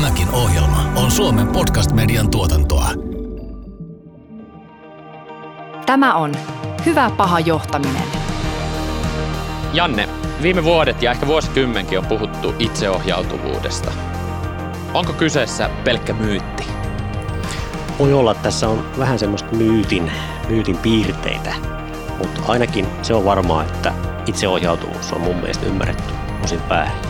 Tämäkin ohjelma on Suomen podcast-median tuotantoa. Tämä on Hyvä paha johtaminen. Janne, viime vuodet ja ehkä vuosikymmenkin on puhuttu itseohjautuvuudesta. Onko kyseessä pelkkä myytti? Voi olla, että tässä on vähän semmoista myytin, myytin piirteitä, mutta ainakin se on varmaa, että itseohjautuvuus on mun mielestä ymmärretty osin väärin.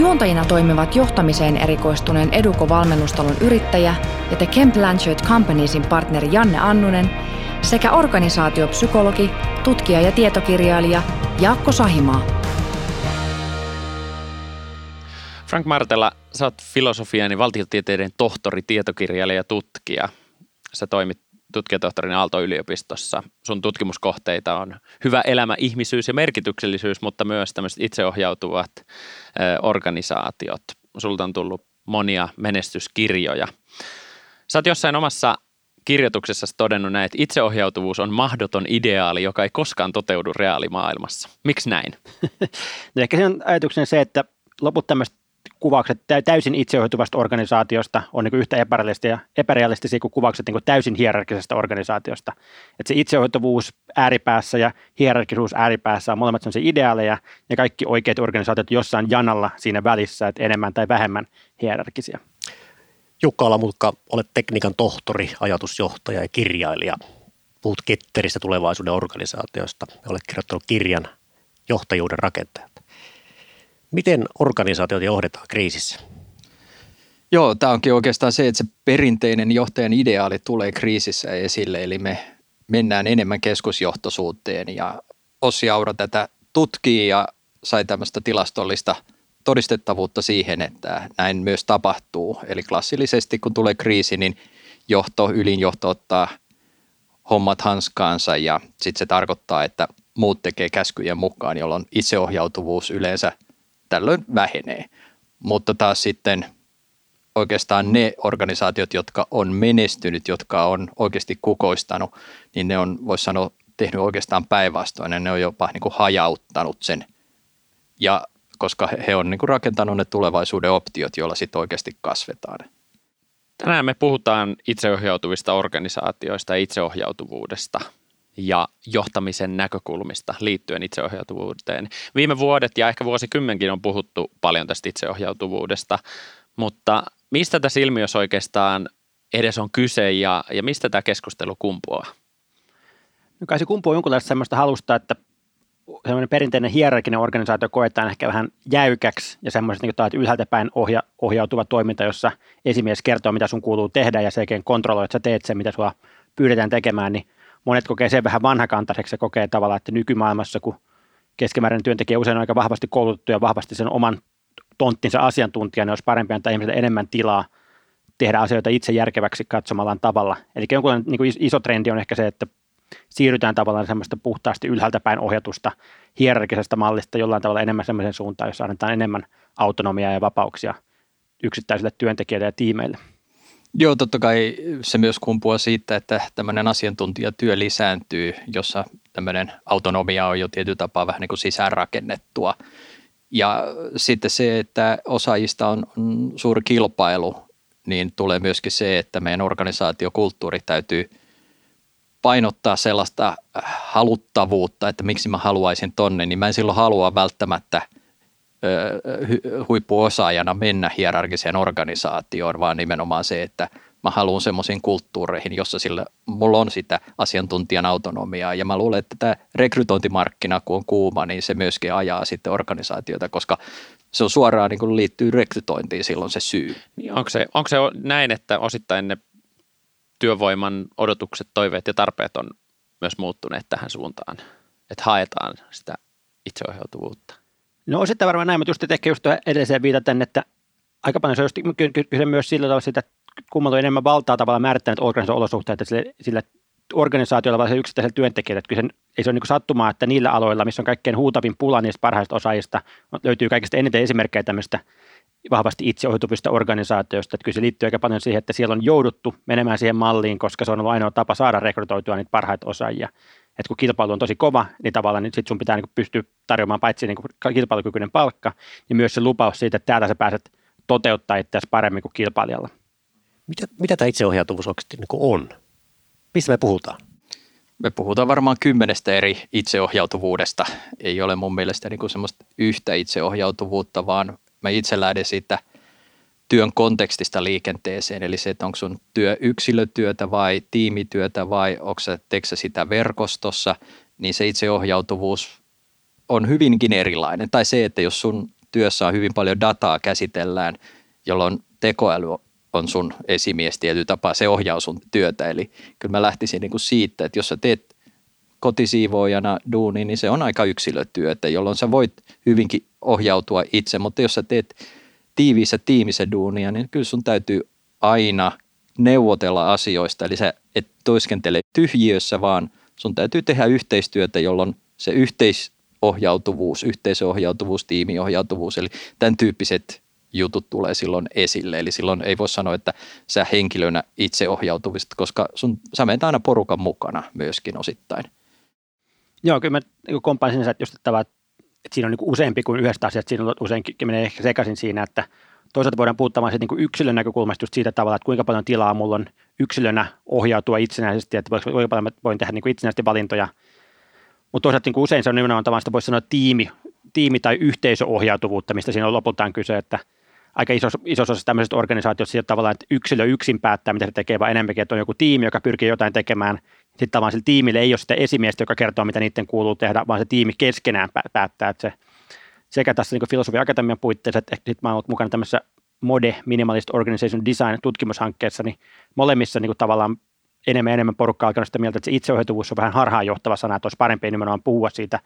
Juontajina toimivat johtamiseen erikoistuneen Eduko-valmennustalon yrittäjä ja The Kemp Blanchard Companiesin partneri Janne Annunen sekä organisaatiopsykologi, tutkija ja tietokirjailija Jaakko Sahimaa. Frank Martella, sä oot filosofian ja valtiotieteiden tohtori, tietokirjailija ja tutkija. Sä toimit tutkijatohtorin Aalto-yliopistossa. Sun tutkimuskohteita on hyvä elämä, ihmisyys ja merkityksellisyys, mutta myös tämmöiset itseohjautuvat organisaatiot. Sulta on tullut monia menestyskirjoja. Sä oot jossain omassa kirjoituksessa todennut näin, että itseohjautuvuus on mahdoton ideaali, joka ei koskaan toteudu reaalimaailmassa. Miksi näin? no ehkä sen ajatuksen se, että loput tämmöistä kuvaukset täysin itseohjautuvasta organisaatiosta on niin yhtä epärealistisia, epärealistisia kuin kuvaukset niin kuin täysin hierarkisesta organisaatiosta. Että se itseohjautuvuus ääripäässä ja hierarkisuus ääripäässä on molemmat sellaisia ideaaleja ja kaikki oikeat organisaatiot jossain janalla siinä välissä, että enemmän tai vähemmän hierarkisia. Jukka Alamulkka, olet tekniikan tohtori, ajatusjohtaja ja kirjailija. Puhut ketteristä tulevaisuuden organisaatiosta ja olet kirjoittanut kirjan johtajuuden rakentajat. Miten organisaatiot johdetaan kriisissä? Joo, tämä onkin oikeastaan se, että se perinteinen johtajan ideaali tulee kriisissä esille, eli me mennään enemmän keskusjohtoisuuteen ja Ossi Aura tätä tutkii ja sai tämmöistä tilastollista todistettavuutta siihen, että näin myös tapahtuu. Eli klassillisesti kun tulee kriisi, niin johto, ylinjohto ottaa hommat hanskaansa ja sitten se tarkoittaa, että muut tekee käskyjen mukaan, jolloin itseohjautuvuus yleensä – tällöin vähenee. Mutta taas sitten oikeastaan ne organisaatiot, jotka on menestynyt, jotka on oikeasti kukoistanut, niin ne on, voisi sanoa, tehnyt oikeastaan päinvastoin. Ne on jopa niin kuin hajauttanut sen. Ja koska he on niin kuin rakentanut ne tulevaisuuden optiot, joilla sitten oikeasti kasvetaan. Tänään me puhutaan itseohjautuvista organisaatioista ja itseohjautuvuudesta – ja johtamisen näkökulmista liittyen itseohjautuvuuteen. Viime vuodet ja ehkä vuosikymmenkin on puhuttu paljon tästä itseohjautuvuudesta, mutta mistä tässä ilmiössä oikeastaan edes on kyse ja, ja mistä tämä keskustelu kumpuaa? No kai se kumpuaa jonkinlaista sellaista halusta, että semmoinen perinteinen hierarkinen organisaatio koetaan ehkä vähän jäykäksi ja semmoiset, niin että ylhäältä päin ohja, ohjautuva toiminta, jossa esimies kertoo, mitä sun kuuluu tehdä ja se oikein kontrolloi, että sä teet sen, mitä sua pyydetään tekemään, niin monet kokee sen vähän vanhakantaiseksi ja kokee tavallaan, että nykymaailmassa, kun keskimääräinen työntekijä usein on aika vahvasti koulutettu ja vahvasti sen oman tonttinsa asiantuntija, niin olisi parempi antaa ihmisille enemmän tilaa tehdä asioita itse järkeväksi katsomallaan tavalla. Eli jonkunlainen niin iso trendi on ehkä se, että siirrytään tavallaan semmoista puhtaasti ylhäältä päin ohjatusta hierarkisesta mallista jollain tavalla enemmän semmoisen suuntaan, jossa annetaan enemmän autonomiaa ja vapauksia yksittäisille työntekijöille ja tiimeille. Joo, totta kai se myös kumpuaa siitä, että tämmöinen asiantuntijatyö lisääntyy, jossa tämmöinen autonomia on jo tietyllä tapaa vähän niin kuin sisäänrakennettua. Ja sitten se, että osaajista on suuri kilpailu, niin tulee myöskin se, että meidän organisaatiokulttuuri täytyy painottaa sellaista haluttavuutta, että miksi mä haluaisin tonne, niin mä en silloin halua välttämättä – huippuosaajana mennä hierarkiseen organisaatioon, vaan nimenomaan se, että mä haluan semmoisiin kulttuureihin, jossa sillä, mulla on sitä asiantuntijan autonomiaa ja mä luulen, että tämä rekrytointimarkkina, kun on kuuma, niin se myöskin ajaa sitten organisaatiota, koska se on suoraan niin kuin liittyy rekrytointiin silloin se syy. Niin onko, se, onko se näin, että osittain ne työvoiman odotukset, toiveet ja tarpeet on myös muuttuneet tähän suuntaan, että haetaan sitä itseohjautuvuutta? No osittain varmaan näin, mutta just ehkä just edelliseen viitaten, että aika paljon se on kyse myös sillä tavalla sitä, että kummalla on enemmän valtaa tavalla määrittänyt organisaation olosuhteita sille, organisaatioilla vaan se yksittäisellä työntekijällä. Että kyllä se, ei se ole niin sattumaa, että niillä aloilla, missä on kaikkein huutavin pula niistä parhaista osaajista, löytyy kaikista eniten esimerkkejä tämmöistä vahvasti itseohjautuvista organisaatioista. Että kyllä se liittyy aika paljon siihen, että siellä on jouduttu menemään siihen malliin, koska se on ollut ainoa tapa saada rekrytoitua niitä parhaita osaajia. Että kun kilpailu on tosi kova, niin tavallaan niin sit sun pitää niin pystyä tarjoamaan paitsi niin kilpailukykyinen palkka, niin myös se lupaus siitä, että täältä sä pääset toteuttaa itseäsi paremmin kuin kilpailijalla. Mitä, mitä tämä itseohjautuvuus oikeasti niin on? Mistä me puhutaan? Me puhutaan varmaan kymmenestä eri itseohjautuvuudesta. Ei ole mun mielestä niin kuin semmoista yhtä itseohjautuvuutta, vaan mä itse lähden siitä työn kontekstista liikenteeseen, eli se, että onko sun työ yksilötyötä vai tiimityötä vai onko sä, sitä verkostossa, niin se itseohjautuvuus on hyvinkin erilainen. Tai se, että jos sun työssä on hyvin paljon dataa käsitellään, jolloin tekoäly on sun esimies tietyllä tapaa, se ohjaa sun työtä. Eli kyllä mä lähtisin niin kuin siitä, että jos sä teet kotisiivoojana duuni, niin se on aika yksilötyötä, jolloin sä voit hyvinkin ohjautua itse, mutta jos sä teet tiiviissä tiimissä duunia, niin kyllä sun täytyy aina neuvotella asioista, eli sä et toiskentele tyhjiössä, vaan sun täytyy tehdä yhteistyötä, jolloin se yhteisohjautuvuus, yhteisöohjautuvuus, tiimiohjautuvuus, eli tämän tyyppiset jutut tulee silloin esille. Eli silloin ei voi sanoa, että sä henkilönä itse ohjautuvista, koska sun, sä menet aina porukan mukana myöskin osittain. Joo, kyllä mä niin kompaan sinänsä, että, just, että, että siinä on niin useampi kuin yhdestä asiasta, siinä on usein menee ehkä sekaisin siinä, että toisaalta voidaan puuttua vain niin yksilön näkökulmasta just siitä tavalla, että kuinka paljon tilaa mulla on yksilönä ohjautua itsenäisesti, että kuinka paljon mä voin tehdä niin kuin itsenäisesti valintoja. Mutta toisaalta niin kuin usein se on nimenomaan tavallaan sitä voisi sanoa tiimi, tiimi- tai yhteisöohjautuvuutta, mistä siinä on lopultaan kyse, että aika iso, iso osa tämmöisestä organisaatiosta sillä tavalla, että yksilö yksin päättää, mitä se tekee, vaan enemmänkin, että on joku tiimi, joka pyrkii jotain tekemään. Sitten tavallaan sillä tiimille ei ole sitä esimiestä, joka kertoo, mitä niiden kuuluu tehdä, vaan se tiimi keskenään päättää, että se sekä tässä niin Filosofian Akatemian puitteissa, että sitten mä olen mukana tämmöisessä MODE, Minimalist Organization Design tutkimushankkeessa, niin molemmissa niin kuin tavallaan enemmän ja enemmän porukkaa alkanut sitä mieltä, että se itseohjautuvuus on vähän harhaanjohtava sana, että olisi parempi nimenomaan puhua siitä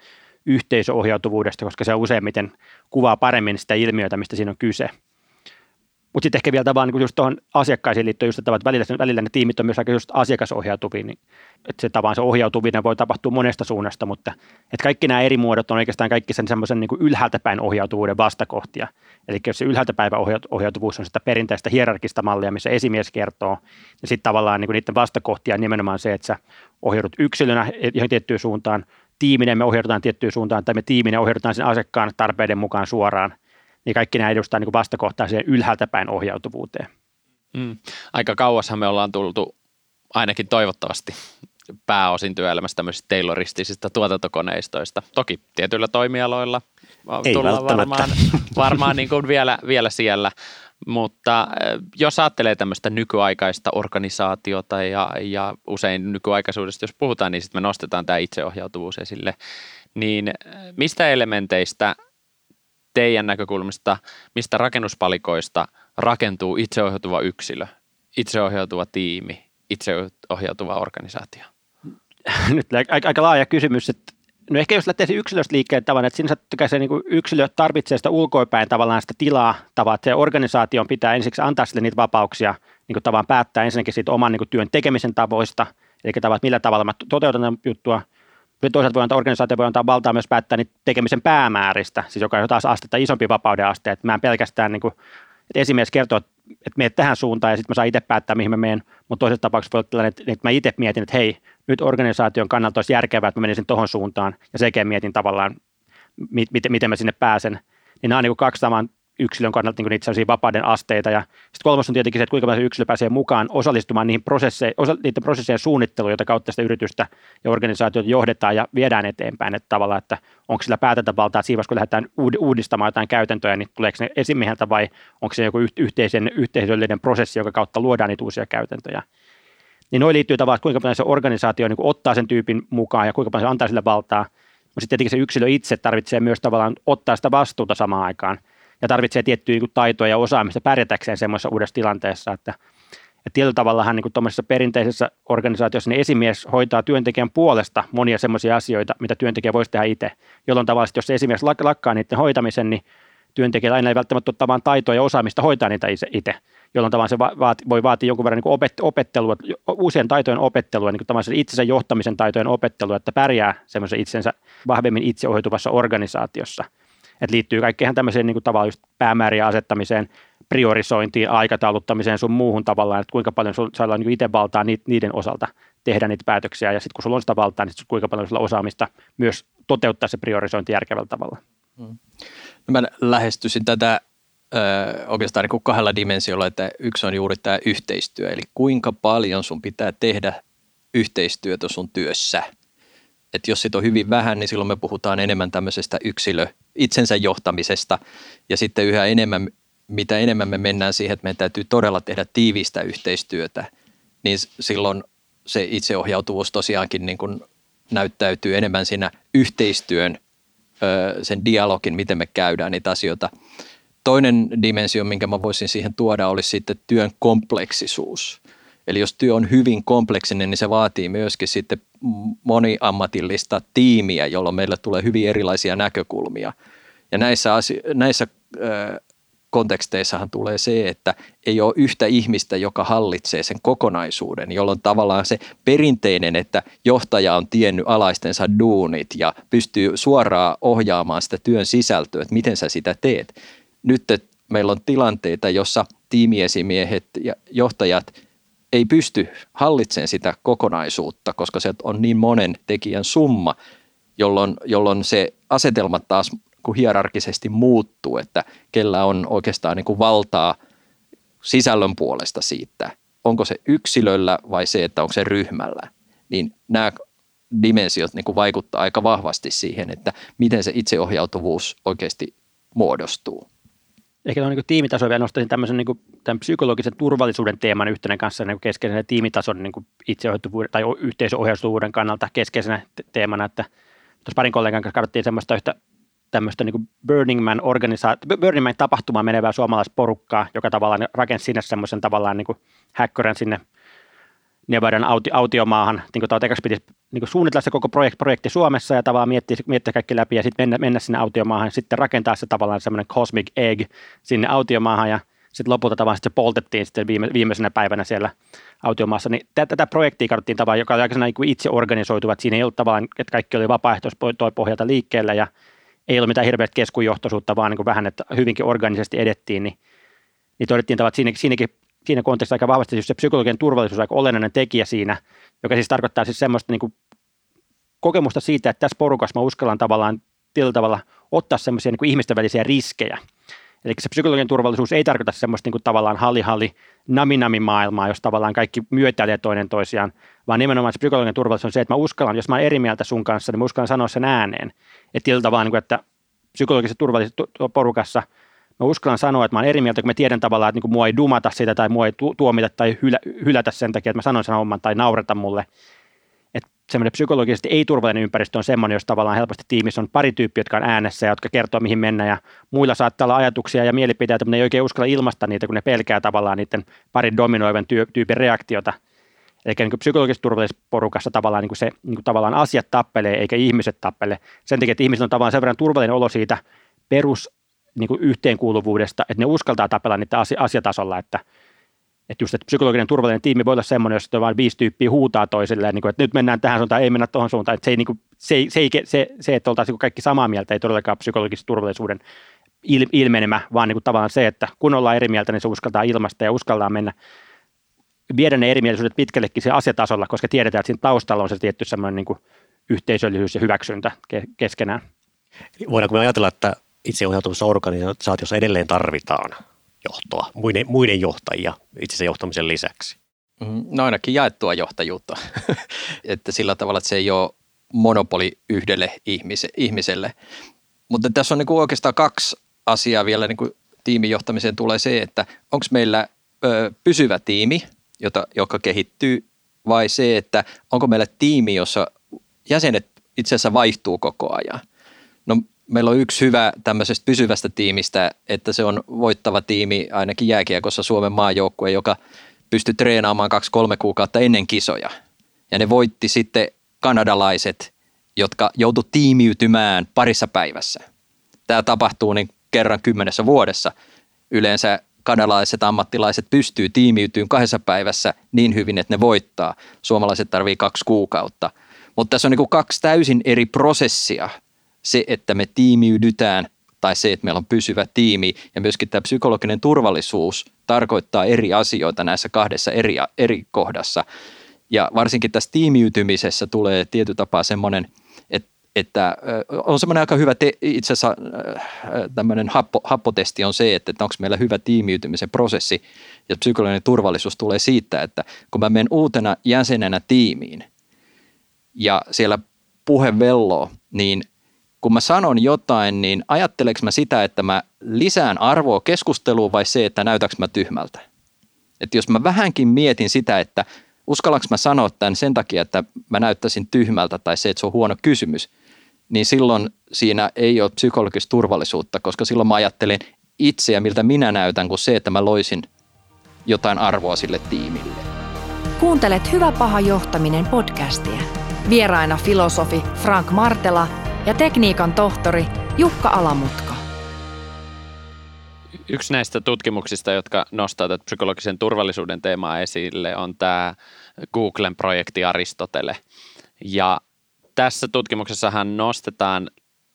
yhteisöohjautuvuudesta, koska se useimmiten kuvaa paremmin sitä ilmiötä, mistä siinä on kyse. Mutta sitten ehkä vielä vaan niin just tuohon asiakkaisiin liittyen just, että välillä, välillä ne tiimit on myös aika just asiakasohjautuvia, niin että se tavan se ohjautuminen voi tapahtua monesta suunnasta, mutta että kaikki nämä eri muodot on oikeastaan kaikki sen semmoisen niin ylhäältä päin ohjautuvuuden vastakohtia. Eli jos se ylhäältä päivä ohjautuvuus on sitä perinteistä hierarkista mallia, missä esimies kertoo, niin sitten tavallaan niin niiden vastakohtia on nimenomaan se, että sä ohjaudut yksilönä johon tiettyyn suuntaan, tiiminen me ohjaudutaan tiettyyn suuntaan, tai me tiiminen ohjaudutaan sen asiakkaan tarpeiden mukaan suoraan, niin kaikki nämä edustaa niin vastakohtaiseen ylhäältä päin ohjautuvuuteen. Mm. Aika kauashan me ollaan tultu ainakin toivottavasti pääosin työelämässä tämmöisistä tayloristisista tuotantokoneistoista. Toki tietyillä toimialoilla Ei tullaan varmaan, varmaan niin kuin vielä, vielä siellä, mutta jos ajattelee tämmöistä nykyaikaista organisaatiota ja, ja usein nykyaikaisuudesta, jos puhutaan, niin sitten me nostetaan tämä itseohjautuvuus esille, niin mistä elementeistä teidän näkökulmasta, mistä rakennuspalikoista rakentuu itseohjautuva yksilö, itseohjautuva tiimi, itseohjautuva organisaatio? Nyt aika, aika laaja kysymys, että No ehkä jos lähtee yksilöstä liikkeelle tavallaan, että sinänsä se niin yksilö tarvitsee sitä ulkoipäin tavallaan sitä tilaa, tavallaan, että se organisaation pitää ensiksi antaa sille niitä vapauksia, niin kuin tavallaan päättää ensinnäkin siitä oman niin kuin työn tekemisen tavoista, eli tavallaan, että millä tavalla mä toteutan juttua, toisaalta voi antaa, organisaatio voi antaa valtaa myös päättää niitä tekemisen päämääristä, siis joka on taas astetta isompi vapauden aste, että mä en pelkästään niin kuin, että esimies kertoo, että menet tähän suuntaan ja sitten mä saan itse päättää, mihin mä menen, mutta toisessa tapauksessa voi olla tällainen, että, mä itse mietin, että hei, nyt organisaation kannalta olisi järkevää, että mä menisin tuohon suuntaan. Ja sekin mietin tavallaan, miten, miten mä sinne pääsen. Niin nämä on niin kaksi saman yksilön kannalta niin niitä vapauden asteita. Ja sitten kolmas on tietenkin se, että kuinka yksilö pääsee mukaan osallistumaan niihin prosesseihin, osa, niiden prosessien suunnitteluun, jota kautta sitä yritystä ja organisaatiota johdetaan ja viedään eteenpäin. Että tavallaan, että onko sillä päätäntävaltaa, siinä kun lähdetään uudistamaan jotain käytäntöjä, niin tuleeko ne esimieheltä vai onko se joku yhteisen, yhteisöllinen prosessi, joka kautta luodaan niitä uusia käytäntöjä. Niin noin liittyy tavallaan, että kuinka paljon se organisaatio niin ottaa sen tyypin mukaan ja kuinka paljon se antaa sille valtaa. Mutta sitten tietenkin se yksilö itse tarvitsee myös tavallaan ottaa sitä vastuuta samaan aikaan – ja tarvitsee tiettyjä niin taitoja ja osaamista pärjätäkseen semmoisessa uudessa tilanteessa, että ja tietyllä tavallahan niin perinteisessä organisaatiossa niin esimies hoitaa työntekijän puolesta monia semmoisia asioita, mitä työntekijä voisi tehdä itse, jolloin tavallaan, jos esimies lakkaa niiden hoitamisen, niin työntekijä aina ei välttämättä ole tavan taitoa ja osaamista hoitaa niitä itse. jolloin tavallaan se vaati, voi vaatia jonkun verran niin opet, opettelua, uusien taitojen opettelua, niin kuin itsensä johtamisen taitojen opettelua, että pärjää semmoisen itsensä vahvemmin itseohjautuvassa organisaatiossa. Et liittyy kaikkeen tämmöiseen niin kuin tavallaan just päämäärien asettamiseen, priorisointiin, aikatauluttamiseen sun muuhun tavallaan, että kuinka paljon sulla on niin itse valtaa niiden osalta tehdä niitä päätöksiä, ja sitten kun sulla on sitä valtaa, niin kuinka paljon sulla osaamista myös toteuttaa se priorisointi järkevällä tavalla. Hmm. No mä lähestyisin tätä ö, oikeastaan niin kuin kahdella dimensiolla, että yksi on juuri tämä yhteistyö, eli kuinka paljon sun pitää tehdä yhteistyötä sun työssä. Että jos sit on hyvin vähän, niin silloin me puhutaan enemmän tämmöisestä yksilö itsensä johtamisesta ja sitten yhä enemmän, mitä enemmän me mennään siihen, että meidän täytyy todella tehdä tiivistä yhteistyötä, niin silloin se itseohjautuvuus tosiaankin niin kuin näyttäytyy enemmän siinä yhteistyön, sen dialogin, miten me käydään niitä asioita. Toinen dimensio, minkä mä voisin siihen tuoda, olisi sitten työn kompleksisuus. Eli jos työ on hyvin kompleksinen, niin se vaatii myöskin sitten moniammatillista tiimiä, jolloin meille tulee hyvin erilaisia näkökulmia. Ja näissä, asio- näissä konteksteissahan tulee se, että ei ole yhtä ihmistä, joka hallitsee sen kokonaisuuden, jolloin tavallaan se perinteinen, että johtaja on tiennyt alaistensa duunit ja pystyy suoraan ohjaamaan sitä työn sisältöä, että miten sä sitä teet. Nyt meillä on tilanteita, jossa tiimiesimiehet ja johtajat ei pysty hallitsemaan sitä kokonaisuutta, koska se on niin monen tekijän summa, jolloin, jolloin se asetelma taas kuin hierarkisesti muuttuu, että kellä on oikeastaan niin kuin valtaa sisällön puolesta siitä, onko se yksilöllä vai se, että onko se ryhmällä, niin nämä dimensiot niin kuin vaikuttaa aika vahvasti siihen, että miten se itseohjautuvuus oikeasti muodostuu. Ehkä tuohon niin tiimitasoon vielä nostaisin tämmöisen niin kuin, tämän psykologisen turvallisuuden teeman yhtenä kanssa niin keskeisenä tiimitason niin kuin itseohjautuvuuden tai yhteisöohjautuvuuden kannalta keskeisenä teemana, että tuossa parin kollegan kanssa katsottiin semmoista yhtä tämmöistä niin Burning Man organisaatio, Burning Man tapahtumaan menevää suomalaisporukkaa, joka tavallaan rakensi sinne semmoisen tavallaan niin häkkörän sinne Nevadan auti, autiomaahan, niin kuin ekaksi piti niin suunnitella se koko projekti, projekti Suomessa ja tavallaan miettiä, miettiä kaikki läpi ja sitten mennä, mennä sinne autiomaahan sitten rakentaa se tavallaan semmoinen cosmic egg sinne autiomaahan ja sitten lopulta tavallaan se poltettiin sitten viime, viimeisenä päivänä siellä autiomaassa. Niin tätä projektia katsottiin tavallaan, joka oli aika niin itse organisoituva, että siinä ei ollut tavallaan, että kaikki oli vapaaehtoispohjalta liikkeellä ja ei ollut mitään hirveät keskujohtoisuutta, vaan niin kuin vähän, että hyvinkin organisesti edettiin, niin, niin todettiin että siinäkin, siinäkin siinä kontekstissa aika vahvasti se psykologinen turvallisuus on aika olennainen tekijä siinä, joka siis tarkoittaa siis semmoista niin kuin kokemusta siitä, että tässä porukassa mä uskallan tavallaan tällä tavalla ottaa semmoisia niin ihmisten välisiä riskejä. Eli se psykologinen turvallisuus ei tarkoita semmoista niin kuin tavallaan halli-halli nami maailmaa, jos tavallaan kaikki myötäilee toinen toisiaan, vaan nimenomaan se psykologinen turvallisuus on se, että mä uskallan, jos mä olen eri mieltä sun kanssa, niin mä uskallan sanoa sen ääneen. Että sillä tavalla, niin että psykologisessa turvallisessa porukassa mä uskallan sanoa, että mä olen eri mieltä, kun mä tiedän tavallaan, että niin mua ei dumata sitä tai mua ei tuomita tai hylä, hylätä sen takia, että mä sanon sen homman tai naureta mulle. Että semmoinen psykologisesti ei-turvallinen ympäristö on semmoinen, jos tavallaan helposti tiimissä on pari tyyppiä, jotka on äänessä ja jotka kertoo, mihin mennä ja muilla saattaa olla ajatuksia ja mielipiteitä, mutta ne ei oikein uskalla ilmaista niitä, kun ne pelkää tavallaan niiden parin dominoivan tyypin reaktiota – Eli niin psykologisessa turvallisessa porukassa tavallaan, niin kuin se, niin kuin tavallaan asiat tappelee eikä ihmiset tappele. Sen takia, että ihmiset on tavallaan sen verran turvallinen olo siitä perus niin kuin yhteenkuuluvuudesta, että ne uskaltaa tapella niitä asia, asiatasolla, että, että just, että psykologinen turvallinen tiimi voi olla semmoinen, jos vain viisi tyyppiä huutaa toisilleen, niin kuin, että nyt mennään tähän suuntaan, ei mennä tuohon suuntaan. Että se, ei, niin kuin, se, se, se, se, se, että oltaisiin kaikki samaa mieltä, ei todellakaan psykologisen turvallisuuden ilmenemä, vaan niin kuin tavallaan se, että kun ollaan eri mieltä, niin se uskaltaa ilmasta ja uskaltaa mennä viedä ne erimielisyydet pitkällekin se asiatasolla, koska tiedetään, että siinä taustalla on se tietty semmoinen niin yhteisöllisyys ja hyväksyntä keskenään. Voidaanko me ajatella, että itseohjautuvassa organisaatiossa edelleen tarvitaan johtoa, muiden, muiden johtajia itsensä johtamisen lisäksi? Mm, no ainakin jaettua johtajuutta, että sillä tavalla, että se ei ole monopoli yhdelle ihmiselle. Mutta tässä on niin kuin oikeastaan kaksi asiaa vielä niin kuin tiimijohtamiseen tulee se, että onko meillä ö, pysyvä tiimi, jota, joka kehittyy, vai se, että onko meillä tiimi, jossa jäsenet itse asiassa vaihtuu koko ajan. Meillä on yksi hyvä tämmöisestä pysyvästä tiimistä, että se on voittava tiimi ainakin jääkiekossa Suomen maajoukkue, joka pystyi treenaamaan kaksi-kolme kuukautta ennen kisoja. Ja ne voitti sitten kanadalaiset, jotka joutu tiimiytymään parissa päivässä. Tämä tapahtuu niin kerran kymmenessä vuodessa. Yleensä kanalaiset ammattilaiset pystyy tiimiytyyn kahdessa päivässä niin hyvin, että ne voittaa. Suomalaiset tarvii kaksi kuukautta. Mutta tässä on niin kaksi täysin eri prosessia. Se, että me tiimiydytään tai se, että meillä on pysyvä tiimi ja myöskin tämä psykologinen turvallisuus tarkoittaa eri asioita näissä kahdessa eri, eri kohdassa. Ja varsinkin tässä tiimiytymisessä tulee tietyllä tapaa semmoinen, että, että on semmoinen aika hyvä, te, itse asiassa tämmöinen happo, happotesti on se, että, että onko meillä hyvä tiimiytymisen prosessi ja psykologinen turvallisuus tulee siitä, että kun mä menen uutena jäsenenä tiimiin ja siellä puhe velloo, niin kun mä sanon jotain, niin ajatteleks mä sitä, että mä lisään arvoa keskusteluun vai se, että näytäks mä tyhmältä? Että jos mä vähänkin mietin sitä, että uskallanko mä sanoa tämän sen takia, että mä näyttäisin tyhmältä tai se, että se on huono kysymys, niin silloin siinä ei ole psykologista turvallisuutta, koska silloin mä ajattelen itseä, miltä minä näytän, kuin se, että mä loisin jotain arvoa sille tiimille. Kuuntelet Hyvä paha johtaminen podcastia. Vieraina filosofi Frank Martela ja tekniikan tohtori Jukka Alamutko. Yksi näistä tutkimuksista, jotka nostaa tätä psykologisen turvallisuuden teemaa esille, on tämä Googlen projekti Aristotele. Ja tässä tutkimuksessahan nostetaan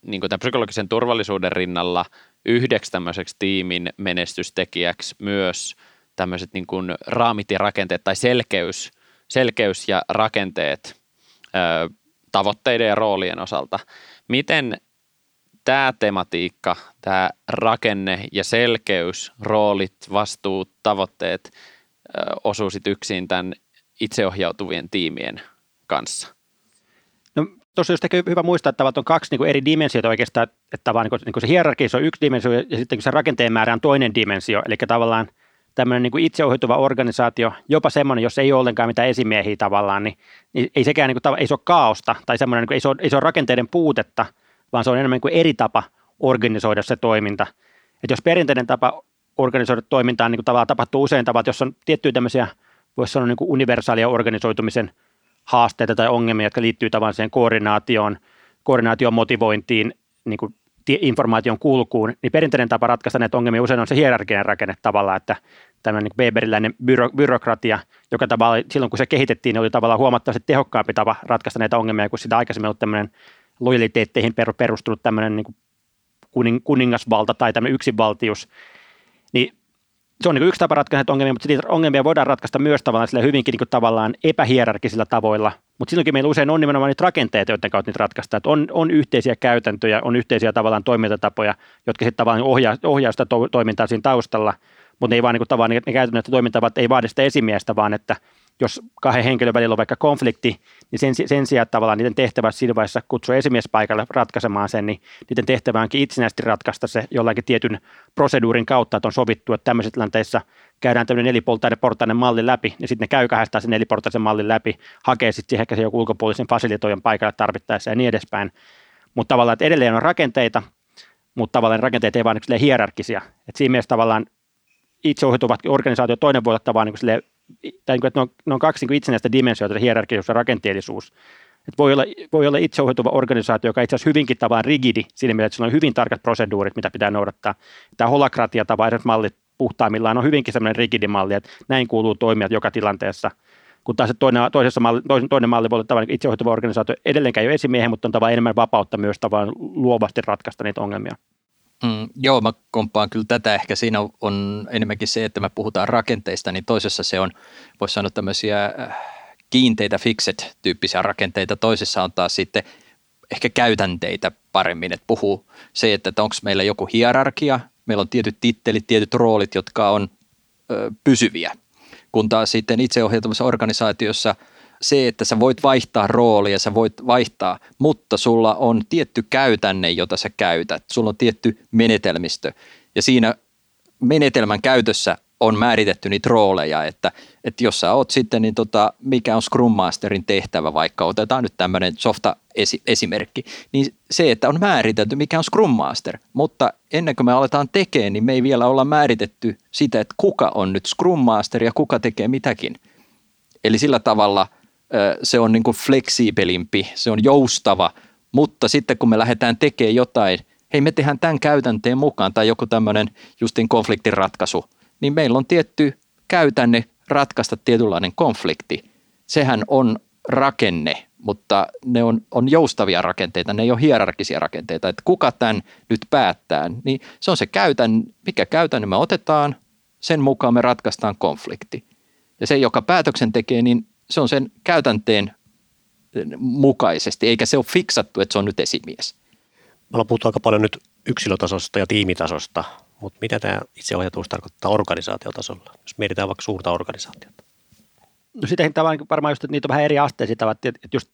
niin tämän psykologisen turvallisuuden rinnalla yhdeksi tämmöiseksi tiimin menestystekijäksi myös tämmöiset niin kuin raamit ja rakenteet tai selkeys, selkeys ja rakenteet ö, tavoitteiden ja roolien osalta. Miten tämä tematiikka, tämä rakenne ja selkeys, roolit, vastuut, tavoitteet osuu yksin tämän itseohjautuvien tiimien kanssa? No tuossa just hyvä muistaa, että on kaksi niin eri dimensioita oikeastaan, että vaan niin kuin, niin kuin se hierarkia on yksi dimensio ja sitten se rakenteen määrä on toinen dimensio, eli tavallaan tämmöinen niin itseohjautuva organisaatio, jopa semmoinen, jos ei ole ollenkaan mitään esimiehiä tavallaan, niin, niin ei sekään niin kuin, ei se ole kaaosta tai semmoinen, niin kuin, ei, se ole, ei se ole rakenteiden puutetta, vaan se on enemmän kuin eri tapa organisoida se toiminta. Et jos perinteinen tapa organisoida toimintaa niin kuin tavallaan tapahtuu usein tavat, jos on tiettyjä tämmöisiä, voisi sanoa niin kuin universaalia organisoitumisen haasteita tai ongelmia, jotka liittyy tavallaan siihen koordinaatioon, koordinaation motivointiin, niin kuin informaation kulkuun, niin perinteinen tapa ratkaista näitä ongelmia usein on se hierarkinen rakenne tavallaan, että tämmöinen niin Weberiläinen byro, byrokratia, joka tavallaan silloin kun se kehitettiin, niin oli tavallaan huomattavasti tehokkaampi tapa ratkaista näitä ongelmia, kun sitä aikaisemmin ollut tämmöinen lojaliteetteihin perustunut tämmöinen niin kuning, kuningasvalta tai tämmöinen yksinvaltius, niin se on niin yksi tapa ratkaista ongelmia, mutta ongelmia voidaan ratkaista myös tavallaan sillä hyvinkin niin tavallaan epähierarkisilla tavoilla, mutta silloinkin meillä usein on nimenomaan niitä rakenteita, joiden kautta niitä ratkaistaan. On, on yhteisiä käytäntöjä, on yhteisiä tavallaan toimintatapoja, jotka sitten tavallaan ohjaa, ohjaa sitä to, toimintaa siinä taustalla, mutta ne ei vaan niin tavallaan ne, ne käytännöt toimintavat ei vaadi sitä esimiestä, vaan että jos kahden henkilön välillä on vaikka konflikti, niin sen, sen sijaan tavallaan niiden tehtävä siinä vaiheessa kutsua esimies paikalle ratkaisemaan sen, niin niiden tehtävä onkin itsenäisesti ratkaista se jollakin tietyn proseduurin kautta, että on sovittu, että tämmöisissä tilanteissa käydään tämmöinen neliportainen portainen malli läpi, ja sitten ne käy kahdestaan sen neliportaisen mallin läpi, hakee sitten siihen ehkä se joku ulkopuolisen fasilitoijan paikalle tarvittaessa ja niin edespäin. Mutta tavallaan, että edelleen on rakenteita, mutta tavallaan rakenteet ei vaan niin hierarkisia. Et siinä mielessä tavallaan itseohjautuvat organisaatiot, toinen voi olla tavallaan niin tai niin kuin, että ne on, ne on kaksi niin itsenäistä dimensioita, hierarkisuus ja rakenteellisuus. Et voi, olla, voi olla itseohjautuva organisaatio, joka itse asiassa hyvinkin tavallaan rigidi siinä mielessä, että sillä on hyvin tarkat proseduurit, mitä pitää noudattaa. Tämä holakratia tai mallit puhtaimmillaan on hyvinkin sellainen rigidi malli, että näin kuuluu toimia joka tilanteessa. Kun taas toinen, toisessa malli, toinen, toinen malli voi olla tavallaan itseohjautuva organisaatio, edelleenkään ei ole esimiehen, mutta on tavallaan enemmän vapautta myös tavallaan luovasti ratkaista niitä ongelmia. Mm, joo, mä komppaan kyllä tätä. Ehkä siinä on enemmänkin se, että me puhutaan rakenteista, niin toisessa se on, voisi sanoa tämmöisiä äh, kiinteitä fixed-tyyppisiä rakenteita. Toisessa on taas sitten ehkä käytänteitä paremmin, että puhuu se, että, että onko meillä joku hierarkia, meillä on tietyt tittelit, tietyt roolit, jotka on ö, pysyviä. Kun taas sitten itseohjautuvassa organisaatiossa – se, että sä voit vaihtaa roolia, sä voit vaihtaa, mutta sulla on tietty käytänne, jota sä käytät. Sulla on tietty menetelmistö ja siinä menetelmän käytössä on määritetty niitä rooleja, että, että jos sä oot sitten, niin tota, mikä on Scrum Masterin tehtävä, vaikka otetaan nyt tämmöinen softa esi- esimerkki, niin se, että on määritelty, mikä on Scrum Master, mutta ennen kuin me aletaan tekemään, niin me ei vielä olla määritetty sitä, että kuka on nyt Scrum Master ja kuka tekee mitäkin. Eli sillä tavalla – se on niin kuin fleksiipelimpi, se on joustava, mutta sitten kun me lähdetään tekemään jotain, hei me tehdään tämän käytänteen mukaan tai joku tämmöinen justin konfliktin ratkaisu, niin meillä on tietty käytänne ratkaista tietynlainen konflikti. Sehän on rakenne, mutta ne on, on joustavia rakenteita, ne ei ole hierarkisia rakenteita. Että kuka tämän nyt päättää, niin se on se käytän, mikä käytänne me otetaan, sen mukaan me ratkaistaan konflikti. Ja se, joka päätöksen tekee, niin se on sen käytänteen mukaisesti, eikä se ole fiksattu, että se on nyt esimies. Me ollaan puhuttu aika paljon nyt yksilötasosta ja tiimitasosta, mutta mitä tämä itseohjautuvuus tarkoittaa organisaatiotasolla, jos mietitään vaikka suurta organisaatiota? No sitten varmaan just, että niitä on vähän eri asteisia, että just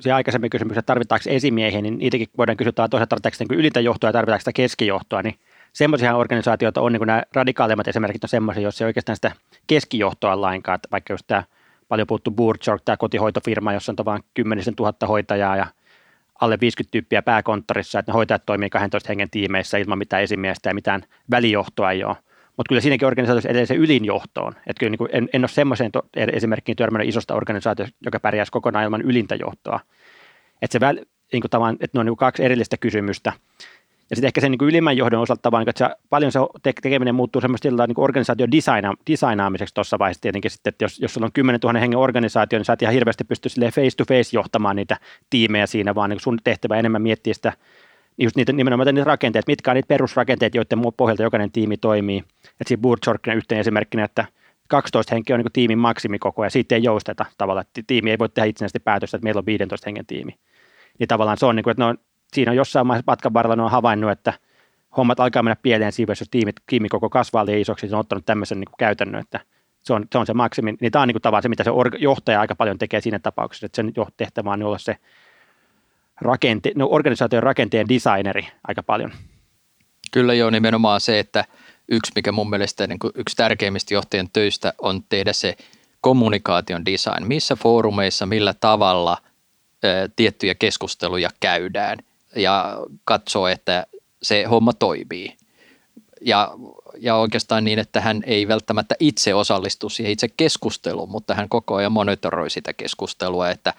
se aikaisemmin kysymys, että tarvitaanko esimiehiä, niin niitäkin voidaan kysyä, että toisaalta tarvitaanko niin ylintä johtoa ja tarvitaanko sitä keskijohtoa, niin semmoisia organisaatioita on, niin kuin nämä radikaalimmat esimerkit on semmoisia, joissa ei oikeastaan sitä keskijohtoa lainkaan, että vaikka just tämä paljon puhuttu Burchard, tämä kotihoitofirma, jossa on vain kymmenisen tuhatta hoitajaa ja alle 50 tyyppiä pääkonttorissa, että ne hoitajat toimii 12 hengen tiimeissä ilman mitään esimiestä ja mitään välijohtoa ei ole. Mutta kyllä siinäkin organisaatiossa edelleen se ylinjohtoon. Että kyllä niin en, en ole semmoiseen to, esimerkkiin törmännyt isosta organisaatiosta, joka pärjäisi kokonaan ilman ylintä johtoa. Että, se väl, niin kuin tavan, että ne on niin kuin kaksi erillistä kysymystä. Ja sitten ehkä sen niin kuin ylimmän johdon osalta vaan, että se, paljon se tekeminen muuttuu semmoista niin organisaation designa, designaamiseksi tuossa vaiheessa tietenkin sitten, että jos, jos sulla on 10 000 hengen organisaatio, niin sä et ihan hirveästi pysty face to face johtamaan niitä tiimejä siinä, vaan niin sun tehtävä enemmän miettiä sitä just niitä, nimenomaan niitä rakenteet, mitkä on niitä perusrakenteet, joiden pohjalta jokainen tiimi toimii. Että siinä Burtsorkinen yhteen esimerkkinä, että 12 henkeä on niin tiimin maksimikoko ja siitä ei jousteta tavallaan, että tiimi ei voi tehdä itsenäisesti päätöstä, että meillä on 15 hengen tiimi. Niin tavallaan se on, niin kuin, että ne on, siinä on jossain matkan varrella ne on havainnut, että hommat alkaa mennä pieleen siinä, jos tiimi, tiimikoko kasvaa liian isoksi, se on ottanut tämmöisen niin kuin käytännön, että se on, se on se maksimi. Niin tämä on niin kuin tavallaan se, mitä se johtaja aika paljon tekee siinä tapauksessa, että sen tehtävä on olla se rakente, no, organisaation rakenteen designeri aika paljon. Kyllä joo, nimenomaan se, että yksi, mikä mun mielestä niin kuin yksi tärkeimmistä johtajien töistä on tehdä se kommunikaation design. Missä foorumeissa, millä tavalla ä, tiettyjä keskusteluja käydään ja katsoo, että se homma toimii. Ja, ja oikeastaan niin, että hän ei välttämättä itse osallistu siihen itse keskusteluun, mutta hän koko ajan monitoroi sitä keskustelua, että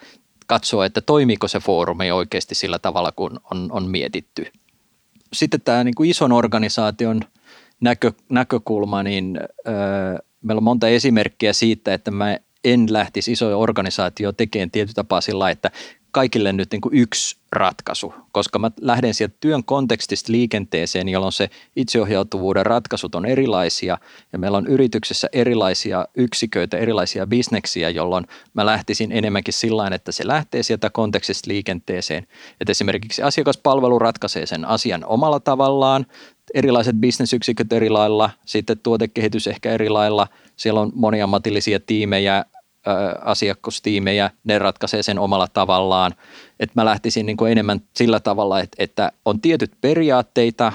katsoa, että toimiiko se foorumi oikeasti sillä tavalla, kun on, on mietitty. Sitten tämä niin kuin ison organisaation näkö, näkökulma, niin öö, meillä on monta esimerkkiä siitä, että mä en lähtisi isoja organisaatio tekemään tietyllä tapaa sillä että kaikille nyt niin kuin yksi ratkaisu, koska mä lähden sieltä työn kontekstista liikenteeseen, jolloin se itseohjautuvuuden ratkaisut on erilaisia ja meillä on yrityksessä erilaisia yksiköitä, erilaisia bisneksiä, jolloin mä lähtisin enemmänkin sillä että se lähtee sieltä kontekstista liikenteeseen. Että esimerkiksi asiakaspalvelu ratkaisee sen asian omalla tavallaan, erilaiset bisnesyksiköt eri lailla, sitten tuotekehitys ehkä eri lailla, siellä on moniammatillisia tiimejä, asiakustiimejä, ne ratkaisee sen omalla tavallaan. Että mä lähtisin niin kuin enemmän sillä tavalla, että, että on tietyt periaatteita